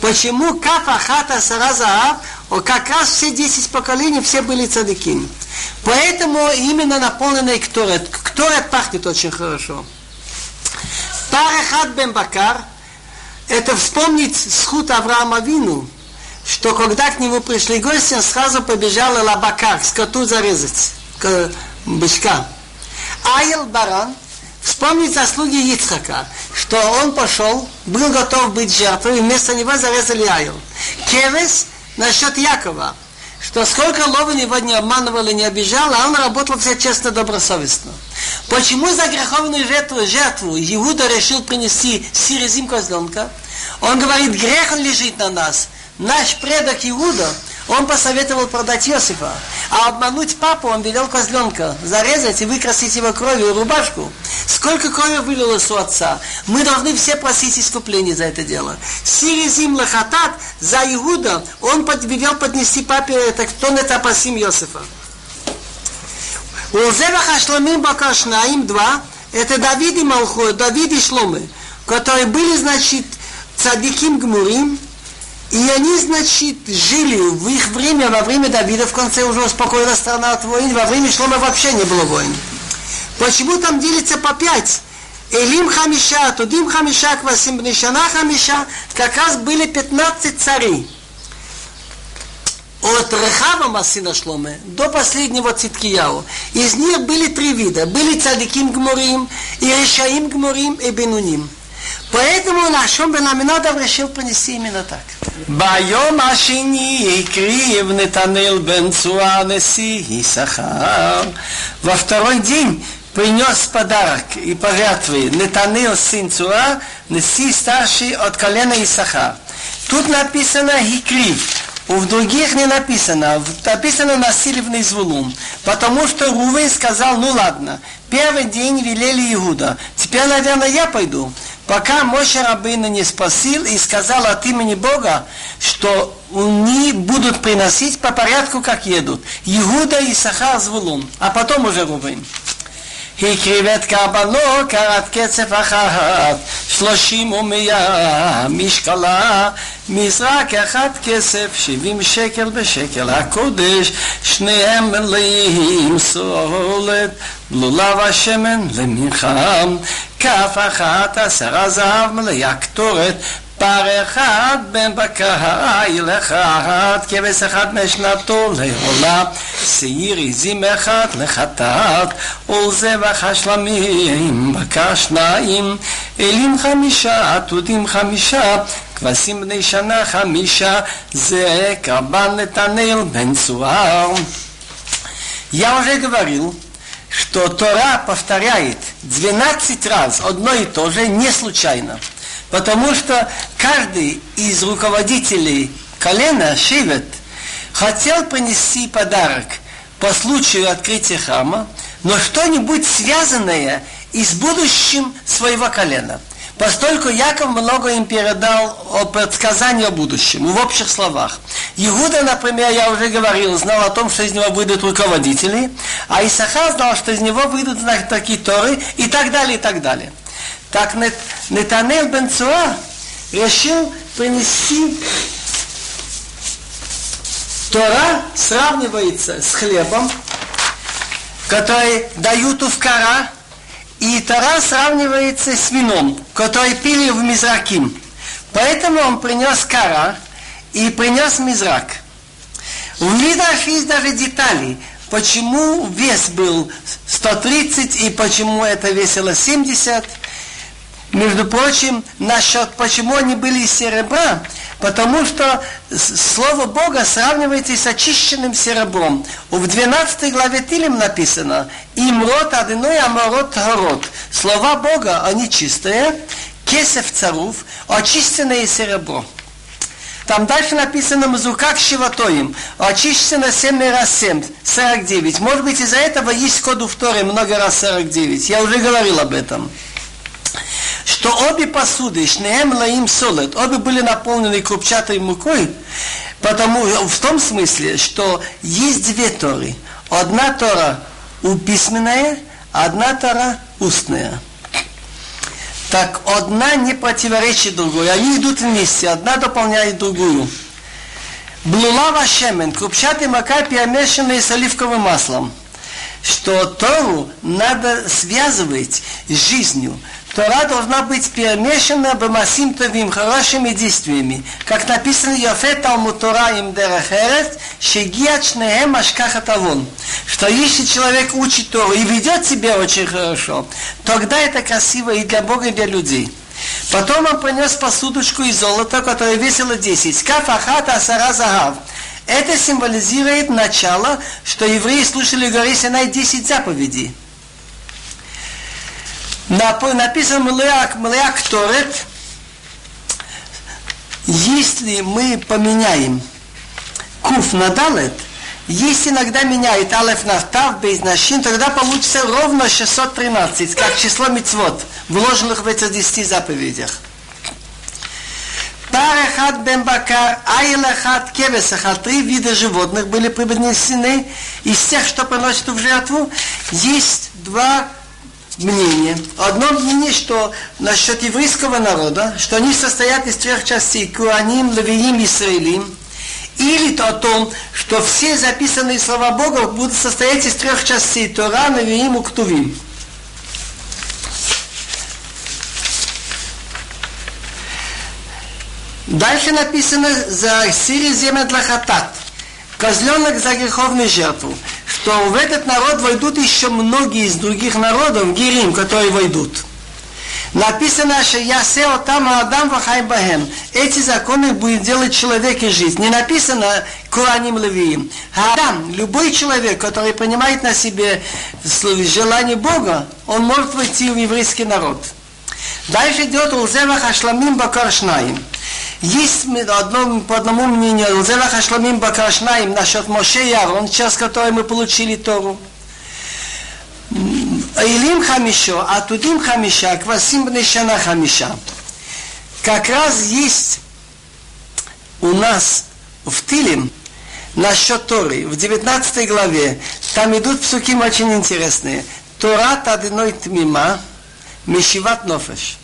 A: Почему Кафа Хата Саразаав, как раз все 10 поколений, все были цадыким. Поэтому именно наполненный Кторет. Кторет пахнет очень хорошо. Парахат бен Бакар, это вспомнить сход Авраама Вину, что когда к нему пришли гости, он сразу побежал лабакар, скоту зарезать, бычка. Айл Баран, вспомнить заслуги Ицхака, что он пошел, был готов быть жертвой, и вместо него зарезали Айл. Кевес насчет Якова, что сколько Лован его не обманывал и не обижал, а он работал все честно, добросовестно. Почему за греховную жертву, жертву Иуда решил принести сирезим козленка? Он говорит, грех он лежит на нас. Наш предок Иуда, он посоветовал продать Иосифа, а обмануть папу он велел козленка зарезать и выкрасить его кровью рубашку. Сколько крови вылилось у отца? Мы должны все просить искупления за это дело. Сиризим лахатат за Иуда, он велел поднести папе это кто это пасим Иосифа. Узевах Ашломим Бакашнаим два, это Давид и Малхо, Давид и Шломы, которые были, значит, цадиким Гмурим, и они, значит, жили в их время, во время Давида, в конце уже успокоила страна от войн, во время Шлома вообще не было войн. Почему там делится по пять? Элим Хамиша, Тудим Хамиша, Квасим Бнишана Хамиша, как раз были 15 царей от Рехава сына Шломе до последнего Циткияу. Из них были три вида. Были цадиким гморим, и решаим гморим, и бенуним. Поэтому Нашом бен Аминадов решил понести именно так. ביום השני הקריב נתנאל בן צועה נשיא יששכר. Во второй день принес подарок и пожертвы Нетанил сын Цуа, Неси старший от колена Исаха. Тут написано Хикрив, у других не написано. Написано насильный звулум. Потому что Рувен сказал, ну ладно, первый день велели Иуда. Теперь, наверное, я пойду. Пока Моше Рабына не спасил и сказал от имени Бога, что они будут приносить по порядку, как едут. Иуда и Сахар Звулун, а потом уже Рувен. הקריב את קרבנו קרת קצף אחת, שלושים ומאה משקלה, מזרק אחד כסף, שבעים שקל בשקל הקודש, שניהם מלאים סולת, לולב השמן למנחם, כף אחת עשרה זהב מלאה קטורת, פר אחד בן בקהל אחד, כבש אחד משנתו לעולה, שעיר עזים אחד לחטאת, ולזבח השלמים בקר שניים, אלים חמישה, עתודים חמישה, כבשים בני שנה חמישה, זה קרבן נתנאל בן צוהר. Я уже говорил, что Тора повторяет 12 раз одно и то же не случайно. Потому что каждый из руководителей колена Шивет хотел принести подарок по случаю открытия храма, но что-нибудь связанное и с будущим своего колена. Поскольку Яков много им передал о предсказании о будущем, в общих словах. Иуда, например, я уже говорил, знал о том, что из него выйдут руководители, а Исаха знал, что из него выйдут такие Торы и так далее, и так далее. Так Нетанел бен Цуа решил принести Тора сравнивается с хлебом, который дают у вкара, и Тора сравнивается с вином, который пили в Мизраким. Поэтому он принес кара и принес Мизрак. В Мидраш есть даже детали, почему вес был 130 и почему это весило 70. Между прочим, насчет почему они были из серебра, потому что Слово Бога сравнивается с очищенным серебром. В 12 главе Тилим написано «Имрот адыной амарот город». Слова Бога, они чистые, кесев царов, очищенное серебро. Там дальше написано «Мзукак шиватоим», очищено 7 раз 7, 49. Может быть, из-за этого есть код у Торе много раз 49. Я уже говорил об этом что обе посуды, шнеем лаим солет, обе были наполнены крупчатой мукой, потому, в том смысле, что есть две Торы. Одна Тора письменная, одна Тора устная. Так одна не противоречит другой, они идут вместе, одна дополняет другую. Блулава шемен, крупчатый мака, перемешанный с оливковым маслом. Что Тору надо связывать с жизнью. Тора должна быть перемешана бамасим товим, хорошими действиями. Как написано Йофе Талмуд Тора им дерахерет, шегиат шнеем ашкахат авон. Что если человек учит Тору и ведет себя очень хорошо, тогда это красиво и для Бога, и для людей. Потом он принес посудочку из золота, которая весила 10. Каф ахат асара загав. Это символизирует начало, что евреи слушали горе Синай 10 заповедей написано Млеак, Млеак Торет, если мы поменяем куф на далет, если иногда меняет алеф на тав без нашин, тогда получится ровно 613, как число мецвод, вложенных в этих 10 заповедях. Парахат бен бакар, айлахат кевесахат, три вида животных были принесены из тех, что приносят в жертву. Есть два мнение. Одно мнение, что насчет еврейского народа, что они состоят из трех частей, Куаним, Левиим, Исраилим, или то о том, что все записанные слова Бога будут состоять из трех частей, Тора, Левиим и Ктувим. Дальше написано за Сири земля для хатат. Козленок за греховную жертву что в этот народ войдут еще многие из других народов, гирим, которые войдут. Написано, что я сел там, а Адам вахай бахем. Эти законы будет делать человек и жизнь. Не написано Куаним Левиим. Адам, любой человек, который принимает на себе желание Бога, он может войти в еврейский народ. Дальше идет Улзева Хашламим Бакаршнаим. Есть одно, по одному мнению, Зелах Ашламим Бакашнаим насчет Моше и Арон, через который мы получили Тору. Илим Хамишо, а Тудим Хамиша, Квасим Бнешана Хамиша. Как раз есть у нас в Тилим насчет Торы, в 19 главе, там идут псуким очень интересные. Тора Тадиной Тмима, Мишиват Нофеш.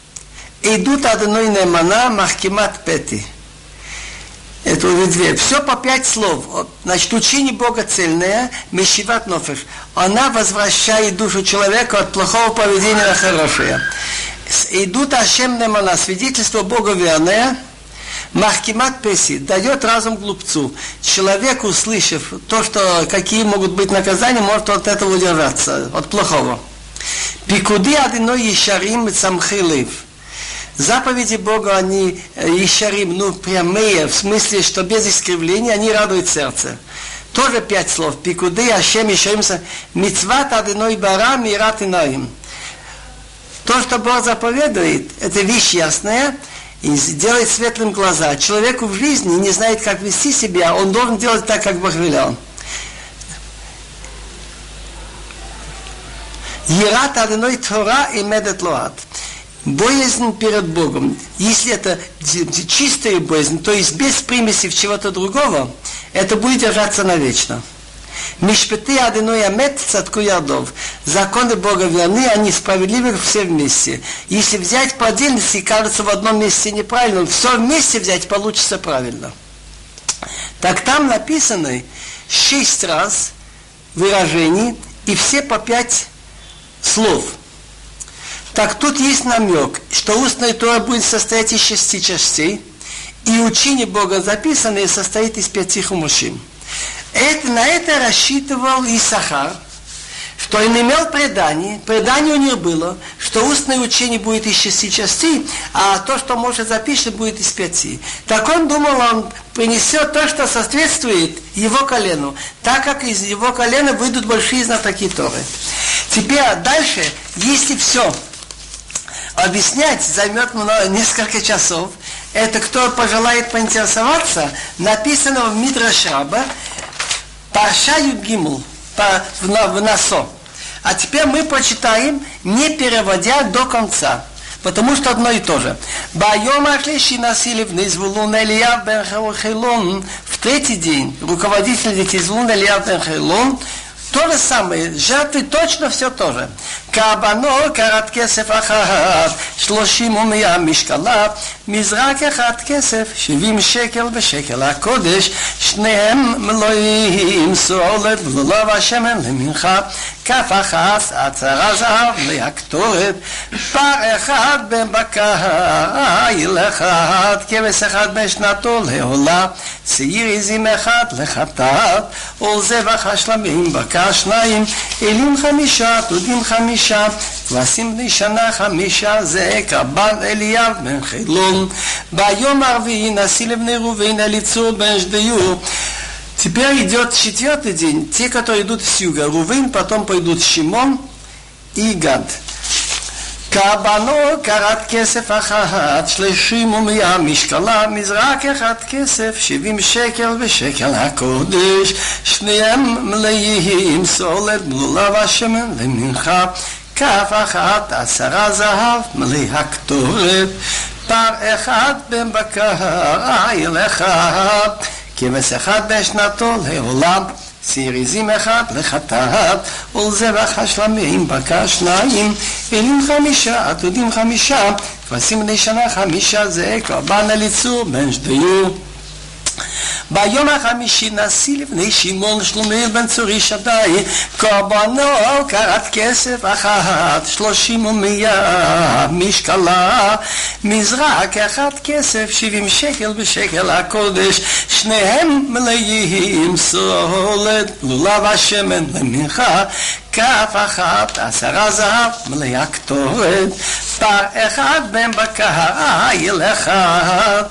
A: Идут одной немана махкимат пети. Это уже две. Все по пять слов. Значит, учение Бога цельное, мешиват нофеш. Она возвращает душу человека от плохого поведения на хорошее. Идут Ашем Немана, свидетельство Бога верное, Махкимат Песи дает разум глупцу. Человек, услышав то, что какие могут быть наказания, может от этого удержаться, от плохого. Пикуди одиной ешарим самхилив. Заповеди Бога, они ешарим, ну, прямые, в смысле, что без искривления, они радуют сердце. Тоже пять слов. Пикуды, Ашем, Ишарим, Мицват, Адиной, Бара, Мират, Инаим. То, что Бог заповедует, это вещь ясная, и делает светлым глаза. Человеку в жизни не знает, как вести себя, он должен делать так, как Бог велел. Ерат одной Тора и медет лоат. Боязнь перед Богом. Если это чистая боязнь, то есть без примеси в чего-то другого, это будет держаться навечно. Мишпеты Адиной Амет Цатку Ядов. Законы Бога верны, они справедливы все вместе. Если взять по отдельности, кажется в одном месте неправильно, все вместе взять получится правильно. Так там написано шесть раз выражений и все по пять слов. Так тут есть намек, что устная Тора будет состоять из шести частей, и учение Бога записанное состоит из пяти хумушим. Это, на это рассчитывал Исахар, что он имел предание, предание у него было, что устное учение будет из шести частей, а то, что может запишет, будет из пяти. Так он думал, он принесет то, что соответствует его колену, так как из его колена выйдут большие знатоки Торы. Теперь дальше, если все объяснять займет много, несколько часов, это кто пожелает поинтересоваться, написано в Мидраш Раба, Парша Югимл в, в Насо. А теперь мы прочитаем, не переводя до конца. Потому что одно и то же. Байом Ашлиши носили в Низвулун Элияв бен. В третий день руководитель детей Элияв бен то же самое, жертвы точно все то же. קרבנו קרת כסף אחת, שלושים ומאה משקלה, מזרק אחד כסף, שבעים שקל ושקל הקודש, שניהם מלואים סולת ולולב השמן למנחה, כף אחת הצהרה זהב להקטורת, פר אחד בן בקהל אחד, כבש אחד בשנתו לעולה, שעיר עזים אחד לחטאת, ולזבח השלמים בקר שניים, אלים חמישה, תודים חמישה חמישה, ועשים בני שנה חמישה, זה קרבן אליאב בן חילון. ביום הרביעי נשיא לבני ראובן אליצור בן ждаю. Теперь идет четвертый день. Те, которые идут с юга, Рувин, потом пойдут Шимон и Гад. קרבנו קרת כסף אחת, שלושים ומאה משקלה, מזרק אחד כסף, שבעים שקל ושקל הקודש, שניהם מלאים סולת בלולה והשמן ומנחה, כף אחת עשרה זהב מלא הקטורת, פר אחד בן בקר, איל אחד, כבש אחד בשנתו לעולם. סיריזים אחד לחטאת, ולזבח השלמים בקר שניים, אלים חמישה, עתודים חמישה, כבשים בני שנה חמישה, זה קרבן אליצור בן שדיור. ביום החמישי נשיא לפני שמעון שלומיאל בן צורי שדי, קורבנו קרת כסף אחת, שלושים ומאה משקלה, מזרק אחד כסף, שבעים שקל בשקל הקודש, שניהם מלאים סולת, לולב השמן למנחה, כף אחת, עשרה זהב, מלאה קטורת, אחד בן בקהל אחד,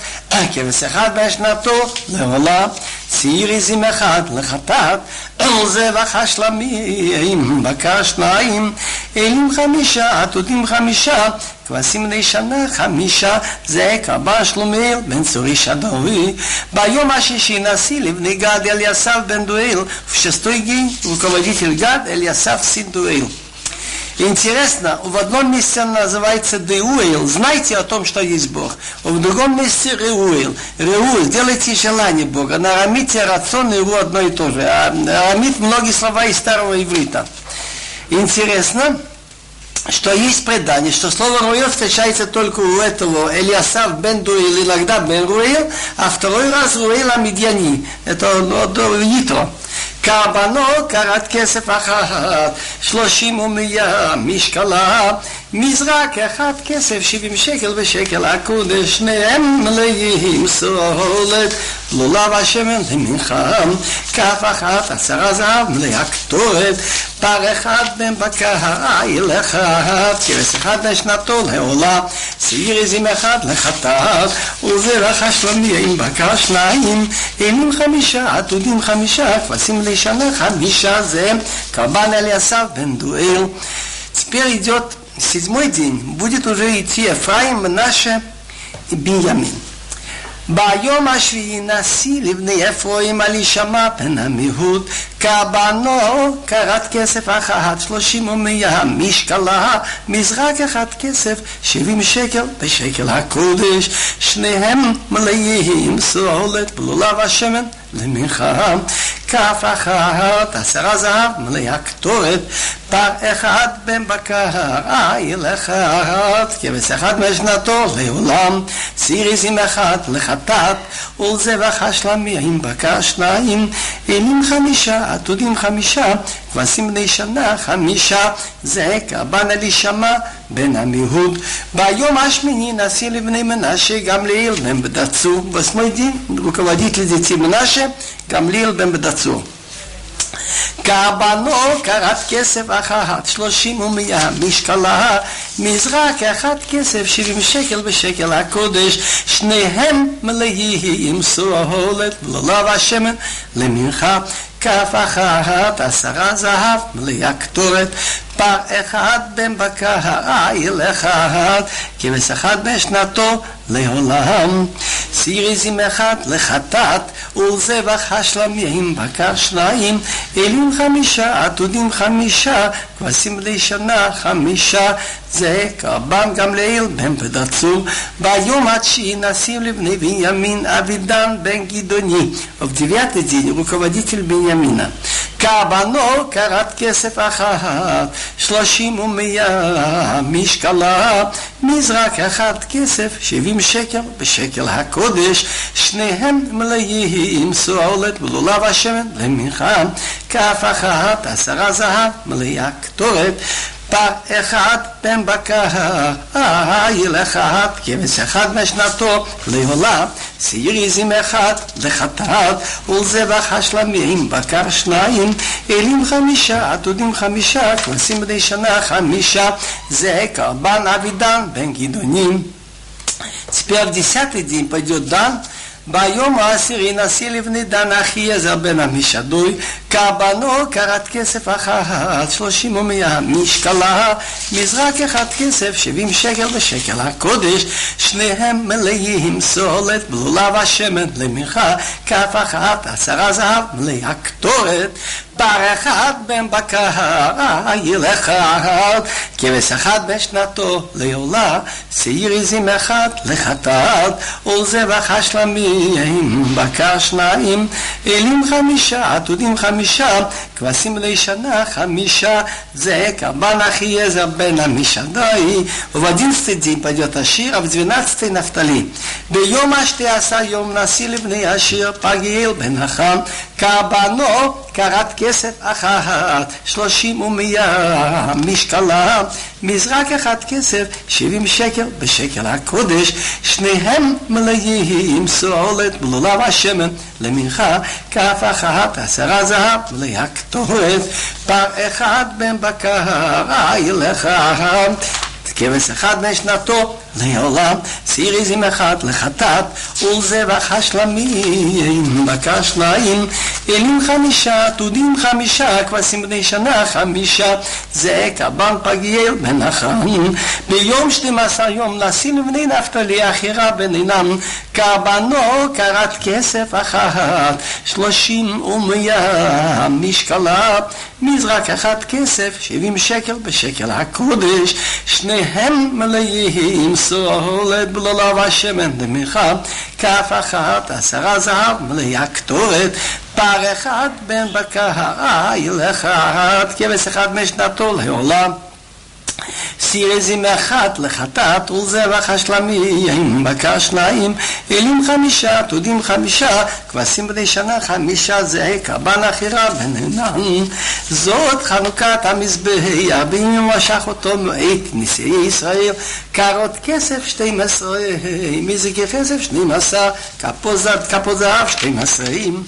A: כבש אחד בשנתו לעולם, ציר עזים אחד לחטאת, אל זבח השלמים, בקר שניים, אלים חמישה, עתודים חמישה, כבשים בני שנה חמישה, זה קבע שלומיאל בן צורי שדורי. ביום השישי נשיא לבני גד אליסף בן דואל, ושסטוי גי וכבדית אל גד אליסף סין דואל. Интересно, в одном месте он называется Деуэл. Знайте о том, что есть Бог. В другом месте Реуэл. Реуэл, делайте желание Бога. На арамите рацион и ру одно и то же. А арамит многие слова из старого иврита. Интересно, что есть предание, что слово Руэл встречается только у этого Элиасав бен Дуил, иногда бен Руэл, а второй раз Руэл Амидьяни. Это Итро. קרבנו קרת כסף אחת, שלושים ומאה משקלה, מזרק אחד כסף שבעים שקל ושקל הקודש שניהם מלאים סולת לולב לא השמן למנחם כף אחת עשרה זהב מלאה קטורת פר אחד בן בקהיל אחד כרס אחד לשנתו לעולה. שעיר עזים אחד לחטאת וזרח השלומי עם בקר שניים. אימים חמישה עתודים חמישה כבשים לשנה חמישה זה. קרבן אליסף בן דואל. צפיר אידיוט седьмой день, будет уже идти Ефраим, Менаше и Беньямин. ביום השביעי נשיא לבני אפרים על הישמע פן המיהוד קבנו קרת כסף אחת שלושים ומאה משקלה מזרק אחד כסף שבעים שקל בשקל הקודש שניהם מלאים סולת בלולב השמן למנחה כף אחת עשרה זהב מלאה קטורת פר אחד בן בקר איל אחד כבש אחד משנתו לעולם ציר עזים אחד לחטאת ולזבח השלמים בקר שניים אלים חמישה עתודים חמישה כבשים בני שנה חמישה, זעקה בנה להישמע בן המיהוד. ביום השמיני נשיא לבני מנשה גם גמליאל בן בדצור, בשמאלי וכבדית לדצי מנשה גם גמליאל בן בדצור. קבנו קרת כסף אחת, שלושים ומאה משקלה, מזרק אחת כסף, שבעים שקל בשקל הקודש, שניהם מלאים סוהולת ולולב השמן למנחה, כף אחת עשרה זהב מלאה קטורת, פר אחד בן בקר איל אחד, כבש אחד בשנתו לעולם. סיריזים אחד לחטאת, ולזבח השלמים בקר שניים, אלים חמישה, עתודים חמישה, כבשים בני שנה חמישה, זה קרבן גמליאל בן פדצור. ביום התשיעי נשים לבני בנימין אבידן בן גדעוני. В девятый день руководитель Беньямина. קרבנו קרת כסף אחת, שלושים ומאה משקלה, מזרק אחד כסף, שבעים שקל בשקל הקודש, שניהם מלאים סולת ולולב השמן למנחה, כף אחת עשרה זהב מלאה קטורת, פר אחד בן בקר, איל אחד, כבש אחד משנתו לעולם, שעיר עזים אחד לחטאת, ולזבח השלמים בקר שניים, אלים חמישה, עתודים חמישה, כבשים בני שנה חמישה, זה קרבן אבידן בן גדעונים. Теперь в десятый день пойдет дан, ביום העשירי נשיא לבני דן אחי עזר בן עמישדוי, קרבנו קרת כסף אחת, שלושים ומאה משקלה, מזרק אחד כסף, שבעים שקל ושקל הקודש, שניהם מלאים סולת, בלולה ושמן למנחה, כף אחת, עשרה זהב, מלאה קטורת, בר אחד בן בקר ילך כבש אחד בשנתו לעולה, שעיר עזים אחד לחטאת, ולזבח השלמים בקר שניים, אלים חמישה, עתודים חמישה, כבשים לשנה חמישה, זה קרבן אחיעזר בן המשדאי, ובדין סטידים פדיוט השיר, ובזבינת סטי נפתלי. ביום השתי עשה יום נשיא לבני השיר, פגיל בן החם, קרבנו כ... כסף אחת, שלושים ומאה משקלה, מזרק אחד כסף, שבעים שקל בשקל הקודש, שניהם מלאים סולת בלולב השמן למנחה, כף אחת עשרה זהב מלאה קטורת, פר אחד בן בקר, איל אחד. כבש אחד משנתו לעולם, שעיר עזים אחד לחטאת, ולזבח השלמים, בקר שניים, אלים חמישה, עתודים חמישה, כבשים בני שנה חמישה, זה קרבן פגיאל בן. ביום שנים עשר יום נשיא לבני נפתלי אחירה בינם, קרבנו קרת כסף אחת, שלושים ומאה משקלה, מזרק אחד כסף, שבעים שקל בשקל הקודש, שניהם מלאים סולת בלולב השמן דמיכה, כף אחת עשרה זהב מלאה קטורת, פר אחד בן בקר, איל אחד, כבש אחד משנתו לעולם. סירזים אחת לחטאת ולזבח השלמים, בקר שניים, אלים חמישה, תודים חמישה, כבשים בני שנה חמישה, זה קבן החירה ונהנן. זאת חנוכת המזבח, בימים משך אותו מועד נשיאי ישראל, קרות כסף שתים עשרה, מזיקי כסף שנים עשר, כפות זהב שתים עשרים.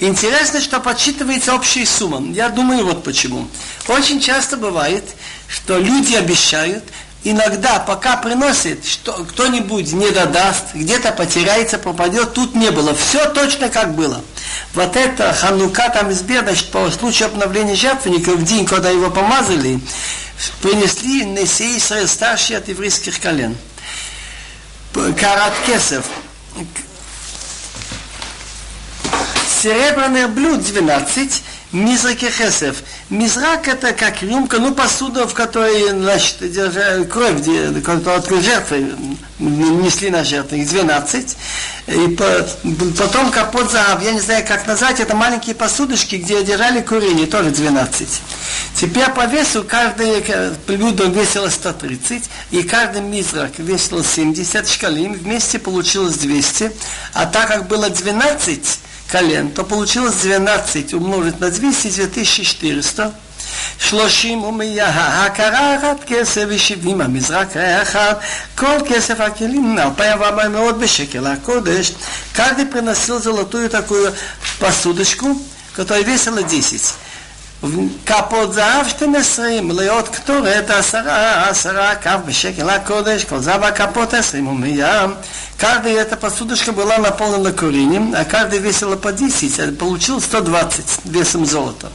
A: Интересно, что подсчитывается общей суммой. Я думаю, вот почему. Очень часто бывает, что люди обещают, иногда, пока приносит, что кто-нибудь не додаст, где-то потеряется, пропадет, тут не было. Все точно как было. Вот это ханука там избе, значит, по случаю обновления жертвенника, в день, когда его помазали, принесли Несей Исраил старший от еврейских колен. Карат Кесов, серебряных блюд 12, мизрак и хесев. Мизрак это как рюмка, ну посуда, в которой значит, держали кровь, которую жертвы несли на жертву, их 12. И по, потом капот загав, я не знаю, как назвать, это маленькие посудочки, где держали курение, тоже 12. Теперь по весу каждое блюдо весило 130, и каждый мизрак весил 70 шкалин, вместе получилось 200, а так как было 12, колен, то получилось 12 умножить на 200, 2400. שלושים ומאה, הכרה אחת כסף ושבעים, המזרק היה אחד, כל כסף הכלים, אלפיים וארבע מאות בשקל הקודש. Каждый приносил золотую такую посудочку, которая весила 10. כפות זהב 12, מלאות קטורת עשרה, עשרה כף בשקל הקודש, כל זהב הכפות 20 ומאה. Каждая эта посудочка была наполнена курением, а каждая весила по 10, получил 120 весом золота.